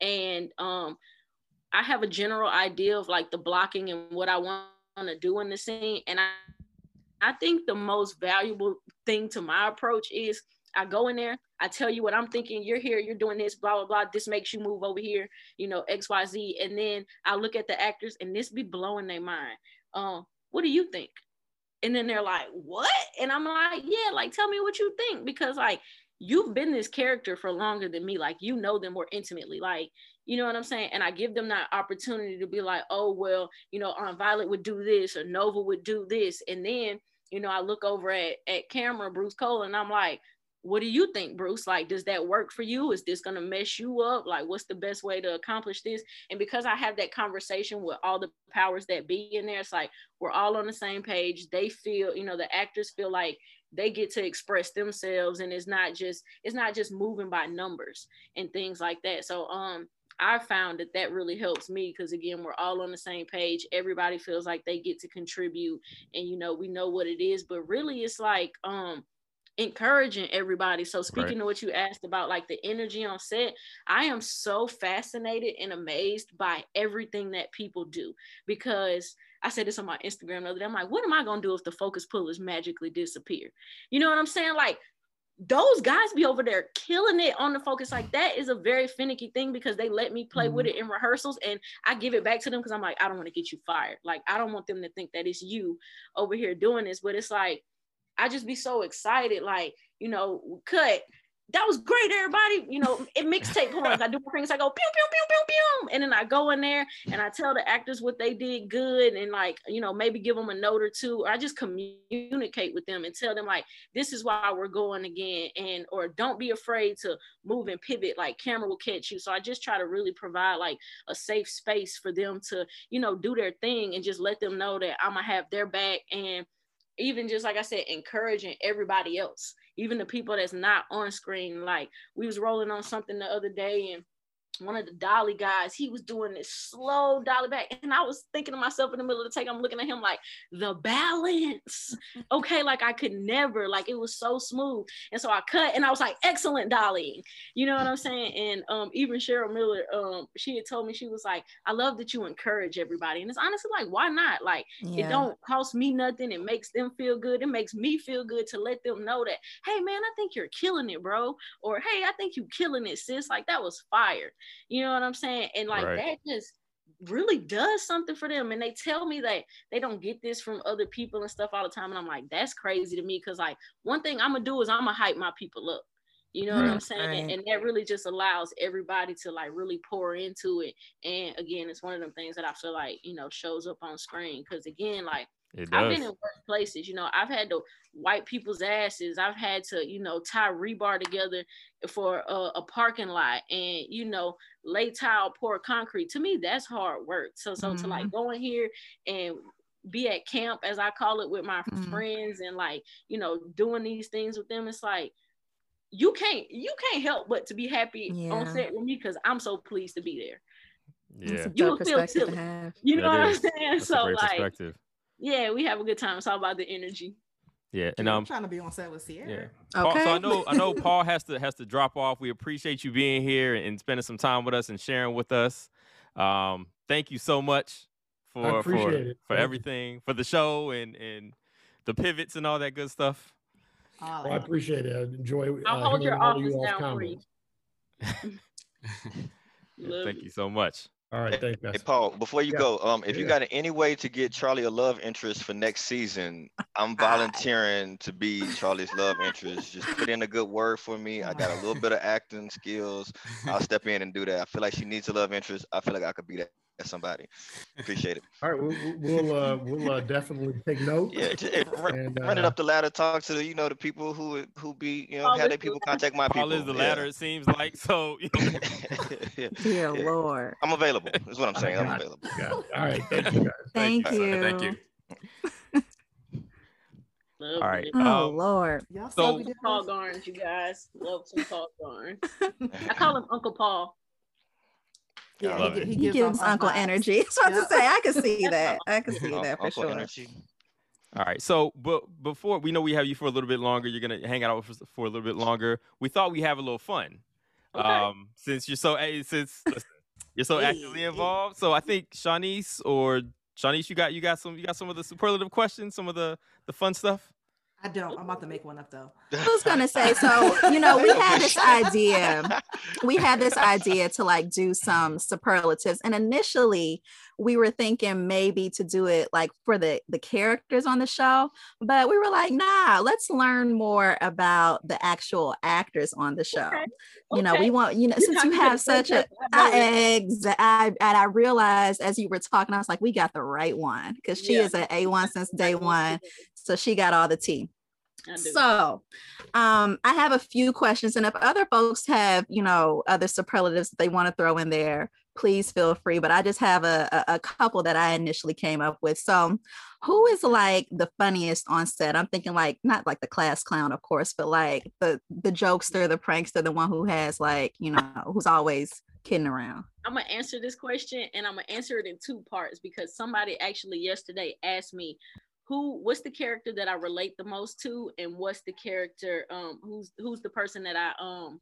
and um i have a general idea of like the blocking and what i want to do in the scene and i i think the most valuable thing to my approach is I go in there, I tell you what I'm thinking. You're here, you're doing this, blah, blah, blah. This makes you move over here, you know, XYZ. And then I look at the actors and this be blowing their mind. Um, what do you think? And then they're like, what? And I'm like, yeah, like tell me what you think. Because like you've been this character for longer than me. Like you know them more intimately. Like, you know what I'm saying? And I give them that opportunity to be like, oh, well, you know, Aunt Violet would do this or Nova would do this. And then, you know, I look over at, at camera, Bruce Cole, and I'm like, what do you think, Bruce? Like, does that work for you? Is this gonna mess you up? Like, what's the best way to accomplish this? And because I have that conversation with all the powers that be in there, it's like we're all on the same page. They feel, you know, the actors feel like they get to express themselves, and it's not just it's not just moving by numbers and things like that. So, um, I found that that really helps me because again, we're all on the same page. Everybody feels like they get to contribute, and you know, we know what it is. But really, it's like, um encouraging everybody. So speaking Right. of what you asked about like the energy on set, I am so fascinated and amazed by everything that people do because I said this on my Instagram the other day. I'm like, what am I gonna do if the focus pullers magically disappear? You know what I'm saying? Like those guys be over there killing it on the focus. Like that is a very finicky thing because they let me play with mm-hmm. it in rehearsals and I give it back to them because I'm like, I don't want to get you fired. Like I don't want them to think that it's you over here doing this, but it's like I just be so excited, like, you know, cut. That was great, everybody. You know, it mixtape horns. I do fingers, I go pew, pew, pew, pew, pew. And then I go in there and I tell the actors what they did good and like, you know, maybe give them a note or two. Or I just communicate with them and tell them like, this is why we're going again. And or don't be afraid to move and pivot, like camera will catch you. So I just try to really provide like a safe space for them to, you know, do their thing and just let them know that I'm gonna have their back and even just like I said, encouraging everybody else, even the people that's not on screen. Like we was rolling on something the other day and one of the dolly guys, he was doing this slow dolly back. And I was thinking to myself in the middle of the take, I'm looking at him like the balance. Okay, like I could never, like it was so smooth. And so I cut and I was like, excellent dolly. You know what I'm saying? And um, even Cheryl Miller, um, she had told me, she was like, I love that you encourage everybody. And it's honestly like, why not? Like yeah. it don't cost me nothing. It makes them feel good. It makes me feel good to let them know that, hey man, I think you're killing it, bro. Or hey, I think you're killing it, sis. Like that was fire. You know what I'm saying? And like right. that just really does something for them. And they tell me that they don't get this from other people and stuff all the time. And I'm like, that's crazy to me. Cause like one thing I'm gonna do is I'm gonna hype my people up. You know right. what I'm saying? Right. And, and, that really just allows everybody to like really pour into it. And again, it's one of them things that I feel like, you know, shows up on screen. Cause again, like I've been in worse places. You know, I've had to wipe people's asses. I've had to, you know, tie rebar together for a, a, parking lot and, you know, lay tile, pour concrete. To me, that's hard work. So, so mm-hmm. to like mm-hmm. go in here and be at camp, as I call it, with my mm-hmm. friends and like, you know, doing these things with them, it's like, you can't you can't help but to be happy yeah. on set with me because I'm so pleased to be there. Yeah, you will feel silly. You know that what is. I'm saying? That's so like, yeah, we have a good time. It's all about the energy. Yeah, and um, I'm trying to be on set with Sierra. Yeah. Okay. Paul, so I know I know Paul has to has to drop off. We appreciate you being here and spending some time with us and sharing with us. Um, thank you so much for for it. for everything for the show and and the pivots and all that good stuff. Uh, well, I appreciate it. I enjoy. I'll uh, hold your office down for you. thank you so much. All right, thanks, guys. Hey, Paul, before you yeah. go, um, if yeah. you got any way to get Charlie a love interest for next season, I'm volunteering to be Charlie's love interest. Just put in a good word for me. I got a little bit of acting skills. I'll step in and do that. I feel like she needs a love interest. I feel like I could be that somebody. Appreciate it. All right, we'll we'll, uh, we'll uh, definitely take note. Yeah, just, run, and, uh, run, it up the ladder. Talk to the you know the people who who be you know have their people contact my people. All is the yeah. ladder. It seems like so. You know. yeah. Dear yeah. Lord. I'm available. Is what I'm saying. I'm available. All right. Thank you guys. Thank, thank you. Thank you. Love All right. Oh um, Lord. Y'all so Paul Garnes, you guys love some Paul Garnes. I call him Uncle Paul. Yeah, he, he, he, gives, uncle energy. So I to say, I can see that. I can see that for sure. Energy. All right. So, but before we know we have you for a little bit longer, you're gonna hang out for, for a little bit longer. We thought we have a little fun. Okay. Um, since you're so since you're so actively involved. So I think Shanice or Shanice, you got you got some you got some of the superlative questions, some of the the fun stuff. I don't. I'm about to make one up though. Who's gonna say, so you know, we had this idea. We had this idea to like do some superlatives, and initially we were thinking maybe to do it like for the the characters on the show, but we were like, nah, let's learn more about the actual actors on the show. Okay. You know, we want you know you since you have such a I, I, and I realized as you were talking, I was like, we got the right one because she yeah. is an A one since day one. So she got all the tea. So um, I have a few questions. And if other folks have, you know, other superlatives that they want to throw in there, please feel free. But I just have a, a, a couple that I initially came up with. So who is like the funniest on set? I'm thinking like not like the class clown, of course, but like the the jokester, the prankster, the one who has like, you know, who's always kidding around. I'm gonna answer this question and I'm gonna answer it in two parts because somebody actually yesterday asked me who what's the character that I relate the most to and what's the character um who's who's the person that I um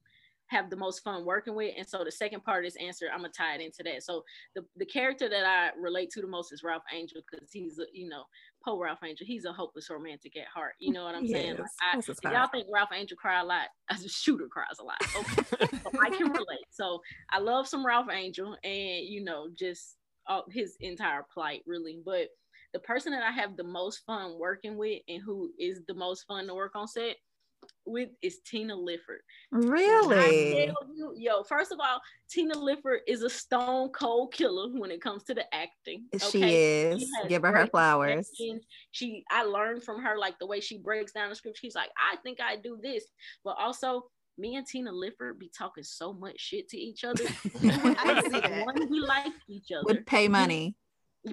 have the most fun working with? And so the second part of this answer I'm gonna tie it into that. So the the character that I relate to the most is Ralph Angel because he's a, you know Poe Ralph Angel. He's a hopeless romantic at heart. You know what I'm yes, saying like I, y'all think Ralph Angel cry a lot as a shooter cries a lot. Okay. So I can relate. So I love some Ralph Angel and you know just uh, his entire plight really. But the person that I have the most fun working with and who is the most fun to work on set with is Tina Lifford. Really? You, yo, first of all, Tina Lifford is a stone cold killer when it comes to the acting. Okay? She is. She Give her her flowers. She, I learned from her like the way she breaks down the script. She's like, I think I do this, but also me and Tina Lifford be talking so much shit to each other. I see that. One, we like each other. Would pay money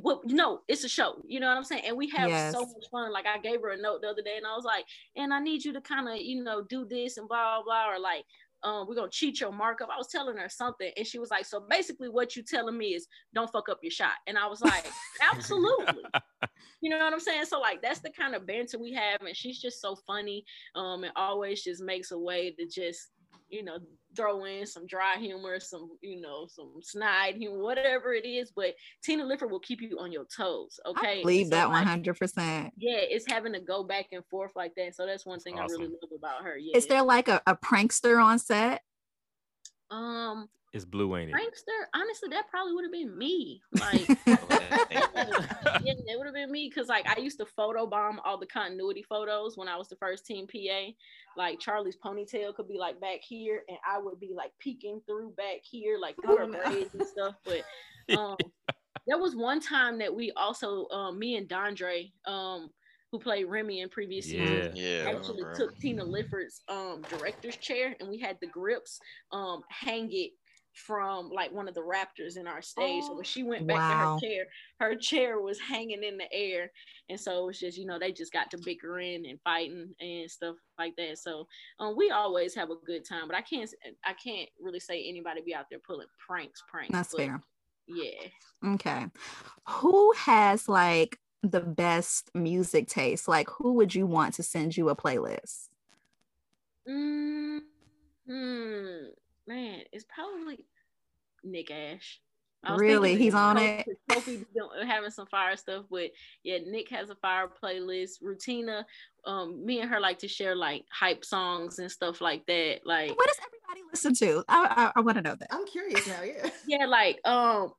well, no, it's a show. You know what I'm saying? And we have yes. so much fun. Like I gave her a note the other day, and I was like, "And I need you to kind of, you know, do this and blah blah blah," or like um, we're gonna cheat your markup. I was telling her something, and she was like, so basically, what you telling me is don't fuck up your shot. And I was like, absolutely. you know what I'm saying? So like that's the kind of banter we have, and she's just so funny. Um, and always just makes a way to just you know, throw in some dry humor, some, you know, some snide humor, whatever it is. But Tina Lifford will keep you on your toes. Okay. I believe so, that 100%. Yeah, it's having to go back and forth like that. So that's one thing Awesome. I really love about her. Yeah. Is there like a, a prankster on set? um It's blue, ain't it? prankster? Honestly, that probably would have been me. Like yeah, it would have been me because like I used to photo bomb all the continuity photos when I was the first team PA. Like Charlie's ponytail could be like back here, and I would be like peeking through back here, like through her Oh, braids and stuff. But um, there was one time that we also, um, me and Dondre, um, who played Remy in previous seasons, Yeah. Yeah. Actually took Tina Lifford's um director's chair and we had the grips um hang it from like one of the raptors in our stage. So when she went back Wow. to her chair, her chair was hanging in the air. And so it was just, you know, they just got to bickering and fighting and stuff like that. So um we always have a good time, but I can't I can't really say anybody be out there pulling pranks, pranks. That's but fair. Yeah. Okay. Who has like the best music taste? Like, who would you want to send you a playlist? Mm, man, it's probably Nick Ashe. Really? He's on Kofi- it? Kofi having some fire stuff, but yeah, Nick has a fire playlist. Rutina, um, me and her like to share like hype songs and stuff like that. Like, What does everybody listen to? I, I, I want to know that. I'm curious now. Yeah. yeah, like um,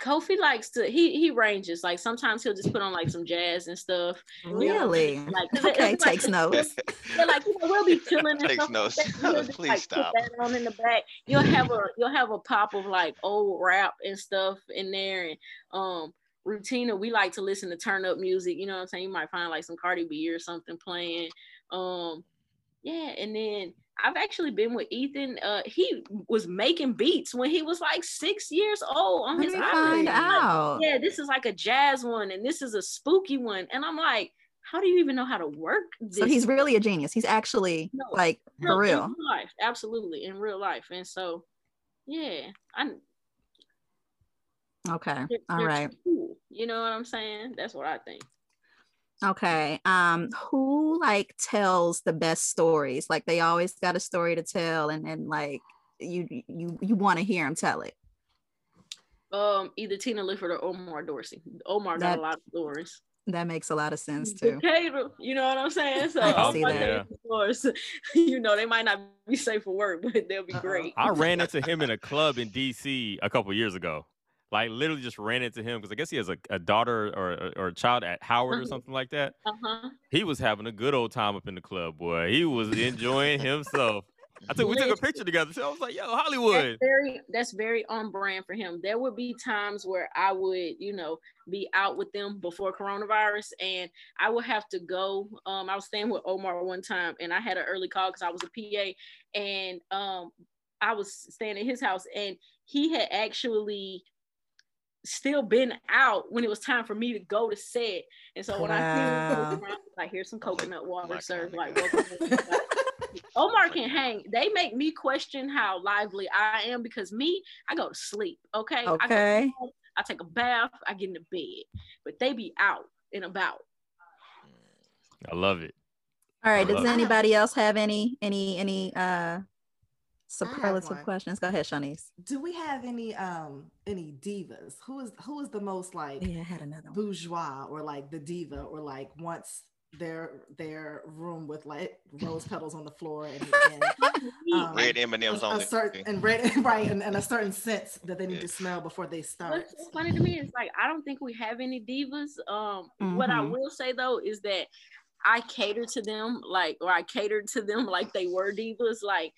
Kofi likes to he he ranges. Like sometimes he'll just put on like some jazz and stuff. you know, Really? Like 'cause it- Okay, like- takes notes. yeah, like you know, we'll be chilling and Takes stuff notes. like that. You'll just, Please like, stop. Put that on in the back. You'll have a you'll have a pop of like old rap and stuff in there, and um, Rutina. We like to listen to turn up music. You know what I'm saying? You might find like some Cardi B or something playing. Um, yeah, and then I've actually been with Ethan. Uh, he was making beats when he was like six years old on Let his me iPod. find Like, out. yeah, this is like a jazz one, and this is a spooky one, and I'm like, how do you even know how to work this? So he's really a genius. He's actually No, like No, for in real. life, absolutely in real life, and so yeah, I Okay. they're, All they're right. cool. You know what I'm saying? That's what I think. Okay. Um, who like tells the best stories? Like they always got a story to tell, and and like you you you want to hear him tell it. Um, either Tina Lifford or Omar Dorsey. Omar got That- a lot of stories. That makes a lot of sense too. Decatur, you know what I'm saying? So I can see that. the you know, they might not be safe for work, but they'll be Uh-oh. great. I ran into him in a club in DC a couple years ago. Like literally just ran into him because I guess he has a, a daughter or, or a child at Howard or Mhm. something like that. Uh-huh. He was having a good old time up in the club, boy. He was enjoying himself. I think we took a picture together. So I was like, "Yo, That's Hollywood." very that's very on brand for him. There would be times where I would, you know, be out with them before coronavirus, and I would have to go. Um, I was staying with Omar one time, and I had an early call because I was a PA, and um, I was staying at his house, and he had actually still been out when it was time for me to go to set. And so when I see him, Wow. he was around, like, here's some coconut water my served, like welcome. Omar can hang. They make me question how lively I am because me, I go to sleep. Okay. I, Okay. home, I take a bath, I get into bed, but they be out and about. I love it. All right. Does love it. anybody else have any any any uh one. Superlative questions? Go ahead, Shanice. Do we have any um any divas? Who is who is the most like Yeah, I had another bourgeois or like the diva or like wants their their room with like rose petals on the floor and, and um, Red M&Ms on a certain and red right and, and a certain scent that they need Yeah. to smell before they start. What's so funny to me is like I don't think we have any divas. Um, what I Mhm. will say though is that I cater to them like, or I catered to them like they were divas. Like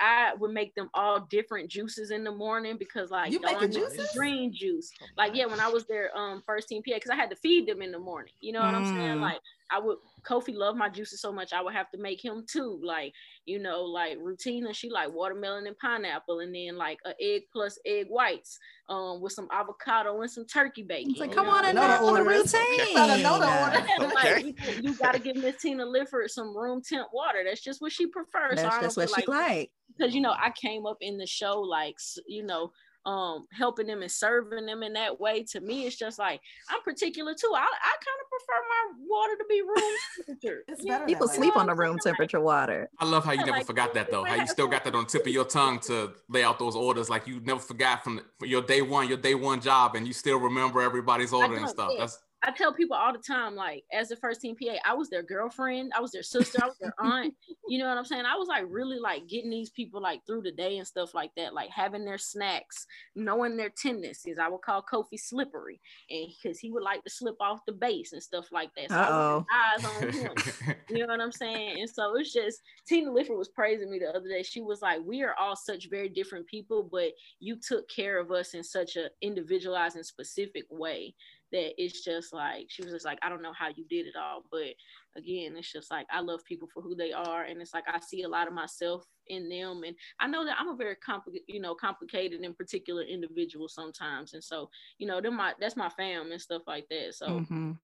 I would make them all different juices in the morning because like You making Dawn was juices? green juice. Like yeah, when I was their um first team PA, because I had to feed them in the morning. You know what I'm saying? Mm. Like I would Kofi loved my juices so much I would have to make him too. Like you know, like routine and she like watermelon and pineapple, and then like a egg plus egg whites, um, with some avocado and some turkey bacon. It's like, you come know? on in Another the order. routine. Another order. Yeah, like, you, you got to give Miss Tina Lifford some room temp water. That's just what she prefers. so That's what feel she like. because you know I came up in the show like you know um helping them and serving them in that way to me it's just like i'm particular too i, I kind of prefer my water to be room temperature It's better People that way. sleep on the room temperature water. I love how you Yeah, never like, forgot that though. How you still got that on the tip of your tongue to lay out those orders. Like you never forgot from the, your day one, your day one job, and you still remember everybody's order and stuff. yeah. That's I tell people all the time, like as the first team PA, I was their girlfriend, I was their sister, I was their aunt. You know what I'm saying? I was like really like getting these people like through the day and stuff like that, like having their snacks, knowing their tendencies. I would call Kofi slippery, and because he would like to slip off the base and stuff like that. So have eyes on him. You know what I'm saying? And so it's just Tina Lifford was praising me the other day. She was like, "We are all such very different people, but you took care of us in such a individualized and specific way that it's just like she was just like, I don't know how you did it all, but again, it's just like I love people for who they are, and it's like I see a lot of myself in them, and I know that I'm a very complicated, you know, complicated and particular individual sometimes, and so you know, my that's my fam and stuff like that. So, Mhm.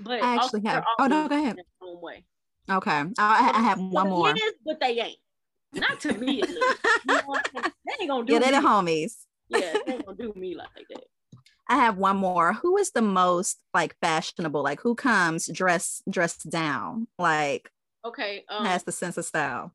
but I actually they're have- oh, no, go ahead. way. Okay. I, I have one more. is, but they ain't. Not to me. at least. You know what I'm saying? They ain't gonna do Yeah, they're the homies. Yeah, they ain't gonna do me like that. I have one more. Who is the most like fashionable? Like who comes dressed dressed down? Like Okay. Um, has the sense of style.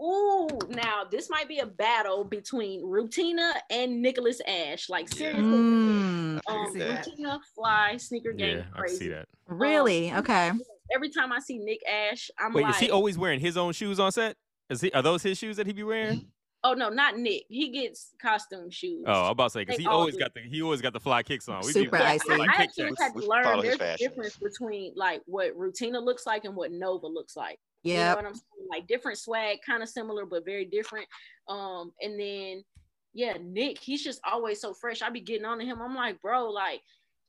Ooh, now this might be a battle between Rutina and Nicholas Ashe. Like seriously, Mm, I um, see that. Rutina fly sneaker game Yeah, I see that. really? Okay. Every time I see Nick Ashe, I'm Wait, like, is he always wearing his own shoes on set? Is he? Are those his shoes that he be wearing? Oh no, not Nick. He gets costume shoes. Oh, I'm about to say because he always do. got the he always got the fly kicks on. We Super be, icy. I, Like I actually checks. had to learn follow there's a difference between like what Rutina looks like and what Nova looks like. You know Yeah. what I'm saying? Like different swag, kind of similar but very different. Um, and then yeah, Nick, he's just always so fresh. I be getting on to him. I'm like, bro, like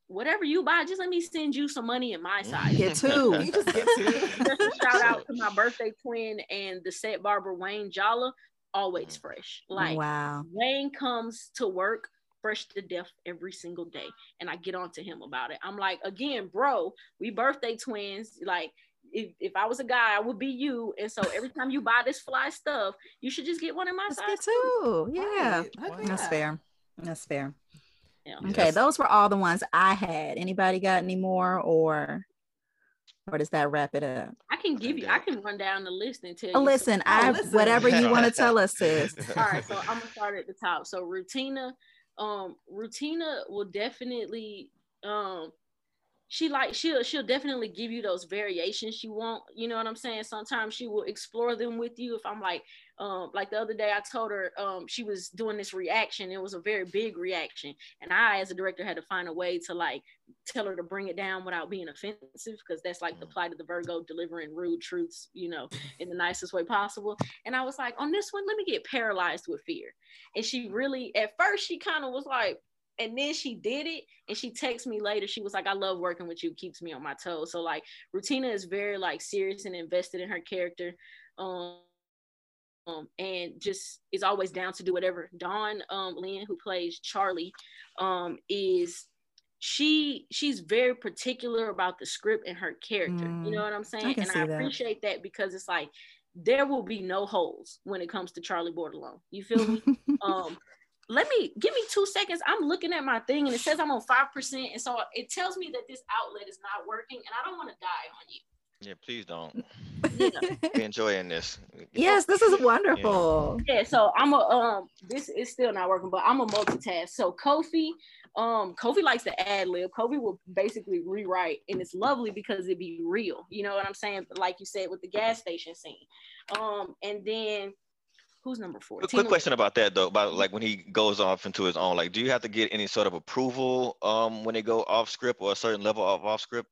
whatever you buy, just let me send you some money in my size. Get two. You just get just a shout out to my birthday twin and the set barber Wayne Jalla, always fresh. Like wow. Wayne comes to work fresh to death every single day. And I get on to him about it. I'm like, again, bro, we birthday twins. Like, if, if I was a guy, I would be you. And so every time you buy this fly stuff, you should just get one in my Let's size. get two. Yeah. Right. That's fair. That's fair. Yeah. Okay, those were all the ones I had. Anybody got any more or or does that wrap it up? I can give you, I can run down the list and tell Oh, you. listen, I listen. whatever you want to tell us, sis. All right, so I'm gonna start at the top. So Rutina, um, Rutina will definitely, um, she like she'll she'll definitely give you those variations you want. You know what I'm saying? Sometimes she will explore them with you. If I'm like, um, like the other day I told her, um, she was doing this reaction. It was a very big reaction, and I, as a director, had to find a way to like tell her to bring it down without being offensive, because that's like the plight of the Virgo, delivering rude truths, you know, in the nicest way possible. And I was like, on this one, let me get paralyzed with fear. And she really, at first, she kind of was like, and then she did it and she texts me later she was like i love working with you keeps me on my toes so like rutina is very like serious and invested in her character um um, and just is always down to do whatever. Dawn um, Lynn, who plays Charlie, um, is she she's very particular about the script and her character. Mm, you know what I'm saying? I and I that. appreciate that because it's like there will be no holes when it comes to Charlie Bordelon. You feel me? um let me give me two seconds i'm looking at my thing and it says i'm on 5% and so it tells me that this outlet is not working and i don't want to die on you Yeah, please don't. yeah. Be enjoying this. yes, this is wonderful. yeah so i'm a um this is still not working but i'm a multitask so kofi um kofi likes to ad lib kofi will basically rewrite and it's lovely because it'd be real you know what i'm saying like you said with the gas station scene um and then who's number four Quick, quick question about that though, about like when he goes off into his own, like, do you have to get any sort of approval um when they go off script or a certain level of off script?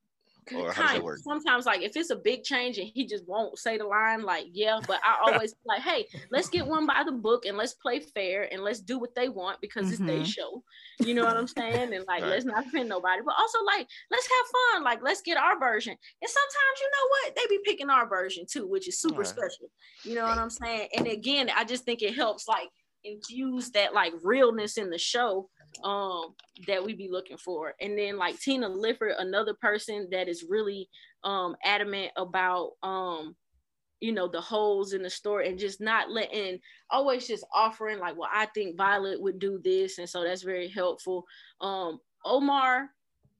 Or how does kind that of. work? Sometimes, like if it's a big change and he just won't say the line, like yeah. But I always like, hey, let's get one by the book and let's play fair and let's do what they want because it's their Mhm. show. You know what I'm saying? And like, Right. let's not offend nobody, but also like, let's have fun. Like, let's get our version. And sometimes, you know what? They be picking our version too, which is super Alright. special. You know what I'm saying? And again, I just think it helps like infuse that like realness in the show um that we be looking for and then like tina lifford another person that is really um adamant about um you know the holes in the story and just not letting always just offering like well i think violet would do this and so that's very helpful um omar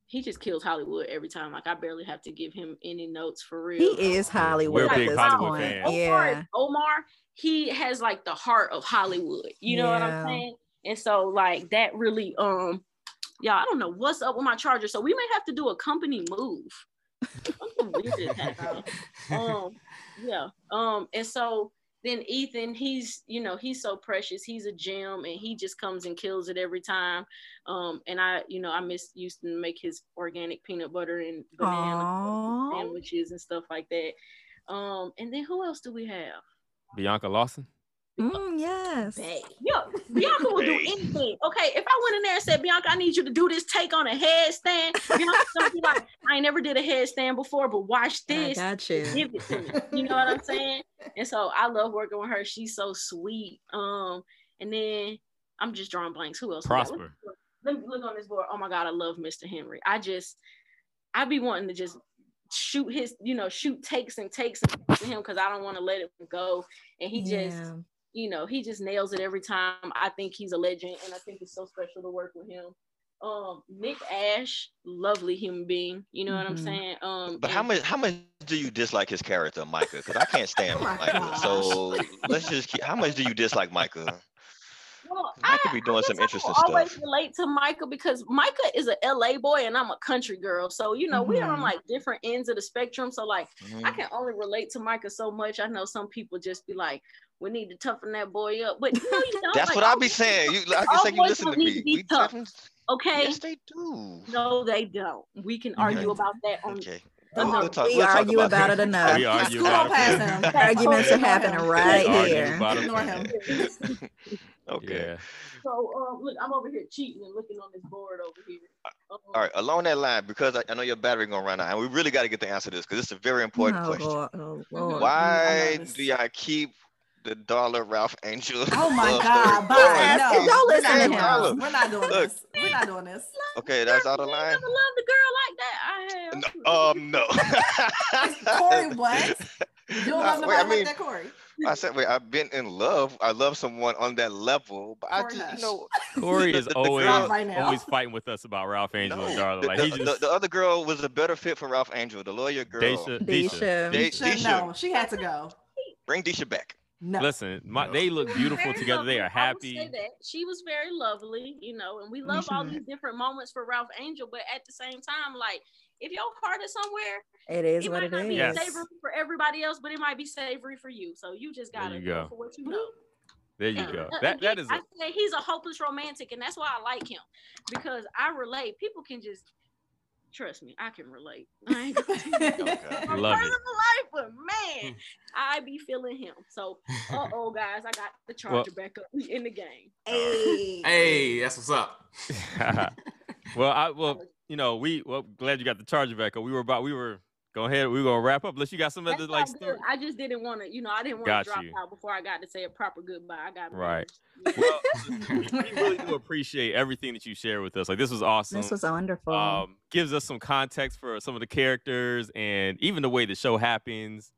he just kills hollywood every time like i barely have to give him any notes for real He is Hollywood. We're at big this Hollywood point. fans. omar, Yeah. omar he has like the heart of hollywood you know what i'm saying and so like that really um yeah i don't know what's up with my charger. So we may have to do a company move. Weird um yeah. Um and so then ethan he's you know he's so precious. He's a gem and he just comes and kills it every time. Um and i you know i miss used to make his organic peanut butter and banana Aw. sandwiches and stuff like that. Um and then who else do we have? Bianca Lawson. Mm, yes. Bae. Yeah, Bianca will do anything. Okay, if I went in there and said, Bianca, I need you to do this take on a headstand, Bianca's gonna be like, I ain't never did a headstand before, but watch I this. got you. Give it to me. You know what I'm saying? And so I love working with her. She's so sweet. Um, and then I'm just drawing blanks. Who else? Prosper. Let me look on this board. Oh my God, I love Mr. Henry. I just, I'd be wanting to just shoot his, you know, shoot takes and takes and takes to him because I don't want to let it go. And he just, Yeah. You know, he just nails it every time. I think he's a legend, and I think it's so special to work with him. Um, Nick Ashe, lovely human being. You know what I'm Mhm. saying? Um, But how much how much do you dislike his character, Micah? Because I can't stand Oh Micah. gosh. So let's just keep, how much do you dislike Micah? Well, I could be doing guess some I interesting will always stuff. relate to Micah because Micah is a LA boy and I'm a country girl. So you know we're on like different ends of the spectrum. So like I Mhm. can only relate to Micah so much. I know some people just be like, "We need to toughen that boy up," but no, you don't. That's Like, what I all be saying. You, I all can say you boys listen to need me. to be We tough. definitely- Okay. Yes, they do. No, they don't. We can argue Okay. about that on Okay. We'll- We'll we'll talk- we we'll talk argue about it enough. We argue scoot about it. past him. Arguments are happening right here. Ignore him. Okay. Yeah. So um, look, I'm over here cheating and looking on this board over here. Um, All right. Along that line, because I, I know your battery gonna run out, and we really got to get the answer to this because it's a very important oh, question. Lord. Oh, Lord. Why this. do y'all keep the dollar Ralph Angel? Oh my God, bye. going? Don't we're listen not to doing him. this. We're not doing Look. this. We're not doing this. Okay, that's out of line. never loved a girl like that. I have. No, um, no. Corey, what? You don't love nobody wait, I like mean, that, Corey. I said, wait, I've been in love. I love someone on that level, but I just, you know, Corey The- is the- the always girl- Right always fighting with us about Ralph Angel and Darla. the, Like the- he just the other girl was a better fit for Ralph Angel, the lawyer girl. Daisha, Deisha. Deisha. De- Should Deisha. no, she had to go. Bring Disha back. No. Listen, my, they look beautiful Very together. They are lovely. I say happy. that. She was very lovely, you know, and we love all these different moments for Ralph Angel, but at the same time, like if your heart is somewhere, It is it what might it not be Yes. savory for everybody else, but it might be savory for you. So you just gotta you go. go. for what you know. There you And, go. uh, That that again, is I a, say he's a hopeless romantic, and that's why I like him because I relate. People can just trust me. I can relate. I ain't gonna Okay. my Love it. personal life, but man, I be feeling him. So, uh oh, guys, I got the charger back up. We in the game. Hey. Hey, that's what's up. well, I well, you know, we well glad you got the charger back. Up. We were about we were go ahead. We were gonna wrap up. Unless you got some That's other like all good. story. I just didn't want to, you know, I didn't want Got to drop you. out before I got to say a proper goodbye. I got Right. manners. Well, we really do appreciate everything that you share with us. Like this was awesome. This was wonderful. um, gives us some context for some of the characters and even the way the show happens.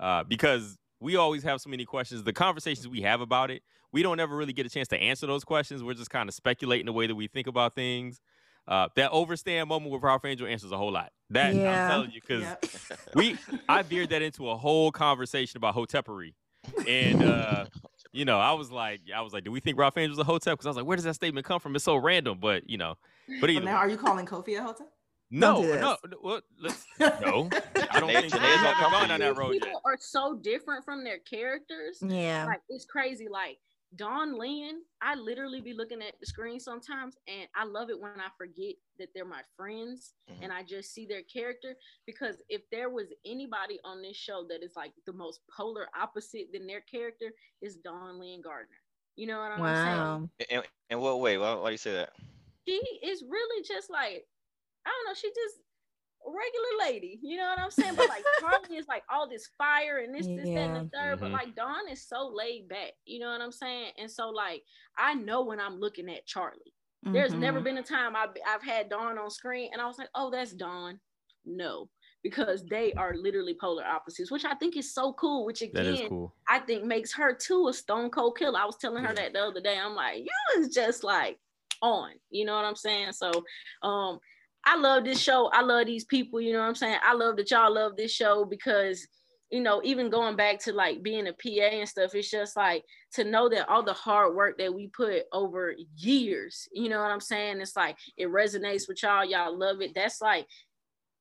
Uh, because we always have so many questions. The conversations we have about it, we don't ever really get a chance to answer those questions. We're just kind of speculating the way that we think about things. Uh, that overstand moment with Ralph Angel answers a whole lot. That Yeah. I'm telling you, because Yep. we I veered that into a whole conversation about hotepery. And uh, you know, I was like, I was like, do we think Ralph Angel's a hotep? Because I was like, where does that statement come from? It's so random, but you know, but But either now, way. are you calling Kofi a hotep? no, do no, no, well, let's no. I don't Janae- think Janae's we gonna haven't gone for down that road yet. People are so different from their characters. yeah. Like it's crazy. Like Dawn Lynn, I literally be looking at the screen sometimes, and I love it when I forget that they're my friends Mhm. and I just see their character. Because if there was anybody on this show that is like the most polar opposite than their character, is Dawn Lynn Gardner. You know what I'm saying? Wow. In, in what way? Why, why do you say that? she is really just like I don't know, she just a regular lady, you know what I'm saying? But like Charlie is like all this fire and this, this, that, and the third. But Mhm. like Dawn is so laid back, you know what I'm saying? And so like I know when I'm looking at Charlie. There's never Mhm. been a time I've I've had Dawn on screen and I was like, oh, that's Dawn. No, because they are literally polar opposites, which I think is so cool. Which again, cool. I think makes her too a stone cold killer. I was telling her that the other day. I'm like, you is just like on. You know what I'm saying? So um I love this show. I love these people, you know what I'm saying? I love that y'all love this show because you know, even going back to like being a PA and stuff, it's just like to know that all the hard work that we put over years, you know what I'm saying? It's like it resonates with y'all. Y'all love it. That's like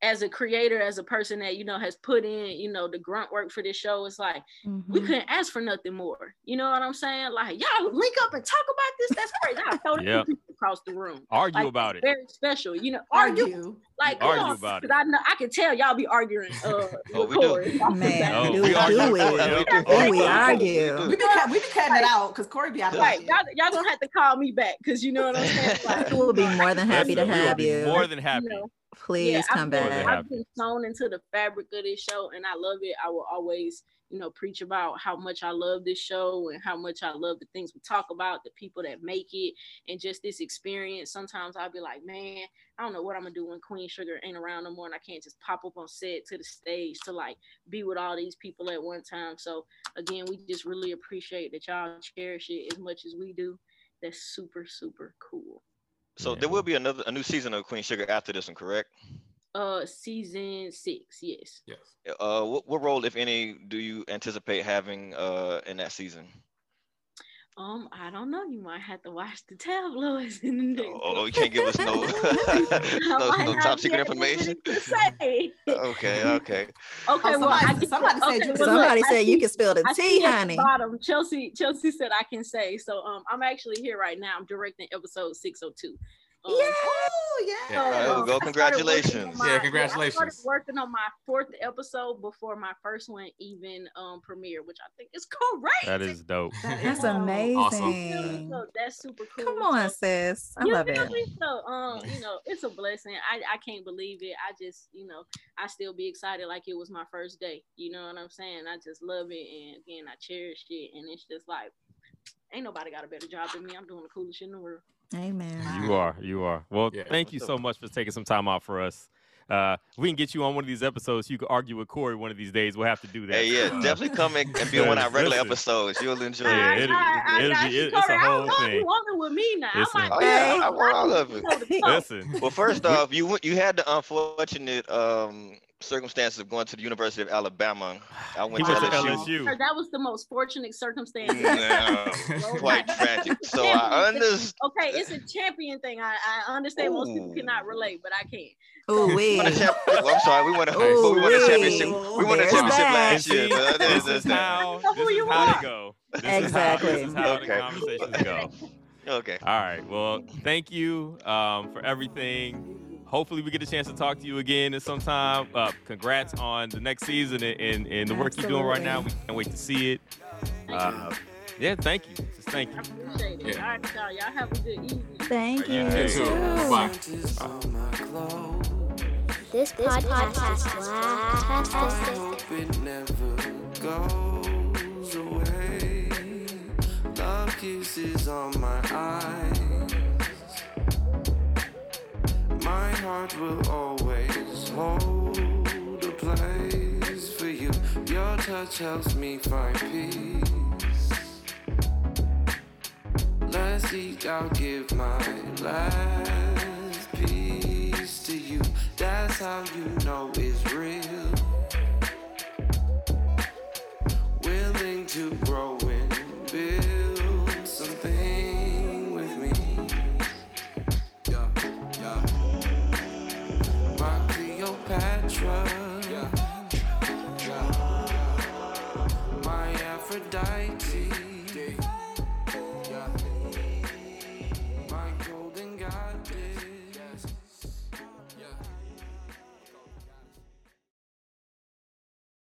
as a creator, as a person that you know has put in, you know, the grunt work for this show, it's like we Mhm. couldn't ask for nothing more. You know what I'm saying? Like y'all link up and talk about this. That's great. I told it Yep. Across the room. Argue Like, about it. Very special. You know, argue. Argue. Like Argue on, about it. 'cause I know I can tell y'all be arguing. Uh, Oh, with we do. Corey. Man, Oh, do, we do it. Yeah. Oh, we We argue. be, cut- we be cutting it out because Corey be out Right, y'all, y'all gonna have to call me back because you know what I'm saying. Like, We'll be more than happy to Listen, we will have you. More than happy. you know, Please yeah, come I've been, back. I've been sewn into the fabric of this show, and I love it. I will always, you know, preach about how much I love this show and how much I love the things we talk about, the people that make it, and just this experience. Sometimes I'll be like, man, I don't know what I'm gonna do when Queen Sugar ain't around no more, and I can't just pop up on set to the stage to like be with all these people at one time. So again, we just really appreciate that y'all cherish it as much as we do. That's super, super cool. So Yeah. there will be another a new season of Queen Sugar after this one, correct? Uh, season six, yes. Yes. Uh, what, what role, if any, do you anticipate having uh in that season? Um, I don't know. You might have to watch the tabloids in the. Oh, you can't give us no no, no top secret able to information. say. Okay, okay. Okay, Oh, well, I somebody- get somebody to- said okay, you well, could- look, Somebody I you see- can spill the I tea, see at the honey. Bottom, Chelsea. Chelsea said I can say. So, um, I'm actually here right now. I'm directing episode 602. Um, Yeah. Oh, yeah. Yeah, there we um, go. I started working Congratulations. my- Yeah, I congratulations. started working on my fourth episode before my first one even um premiered, which I think is great. That is dope. That's Wow. amazing. So that's super cool. Come on, So- sis. I love feel it. So, um, you know, it's a blessing. I, I can't believe it. I just, you know, I still be excited like it was my first day. You know what I'm saying? I just love it, and again, I cherish it, and it's just like, ain't nobody got a better job than me. I'm doing the coolest shit in the world. Amen. You are. You are. Well, Yeah. thank you so much for taking some time out for us. Uh, we can get you on one of these episodes. You can argue with Corey one of these days. We'll have to do that. Hey, yeah, uh, definitely come and, and be on one of our regular Listen. episodes. You'll enjoy Yeah, it. it- I, I, I it'll be- it- it's a Corey. I whole don't thing. you want it with me now. Listen. I might Oh, yeah, be- I want all of it. know the fuck. Listen. Well, first off, you you had the unfortunate um, circumstances of going to the University of Alabama. I went He to LSU. LSU. That was the most fortunate circumstance. Yeah, quite tragic. So I understand. Okay, it's a champion thing. I, I understand most people cannot relate, but I can. Ooh, wee. Won champ- well, I'm sorry, we won a, Ooh, we won a championship. We won a championship last year. See, But that is- this is that's- how Know this is you how are. they go. This Is how, Exactly. this is how Okay. the conversations go. Okay. All right. Well, thank you um, for everything. Hopefully, we get a chance to talk to you again at some time. Uh, congrats on the next season and, and, and the work you're doing right now. We can't wait to see it. Uh, yeah, thank you. Just thank I you. appreciate it. Yeah. All right, y'all. Y'all have a good evening. Thank you. You You too. too. Bye. This podcast is fantastic. hope it never goes away. Love kisses on my eyes. My heart will always hold a place for you. Your touch helps me find peace. Last week I'll give my last piece to you. That's how you know it's real. Willing to grow Aphrodite.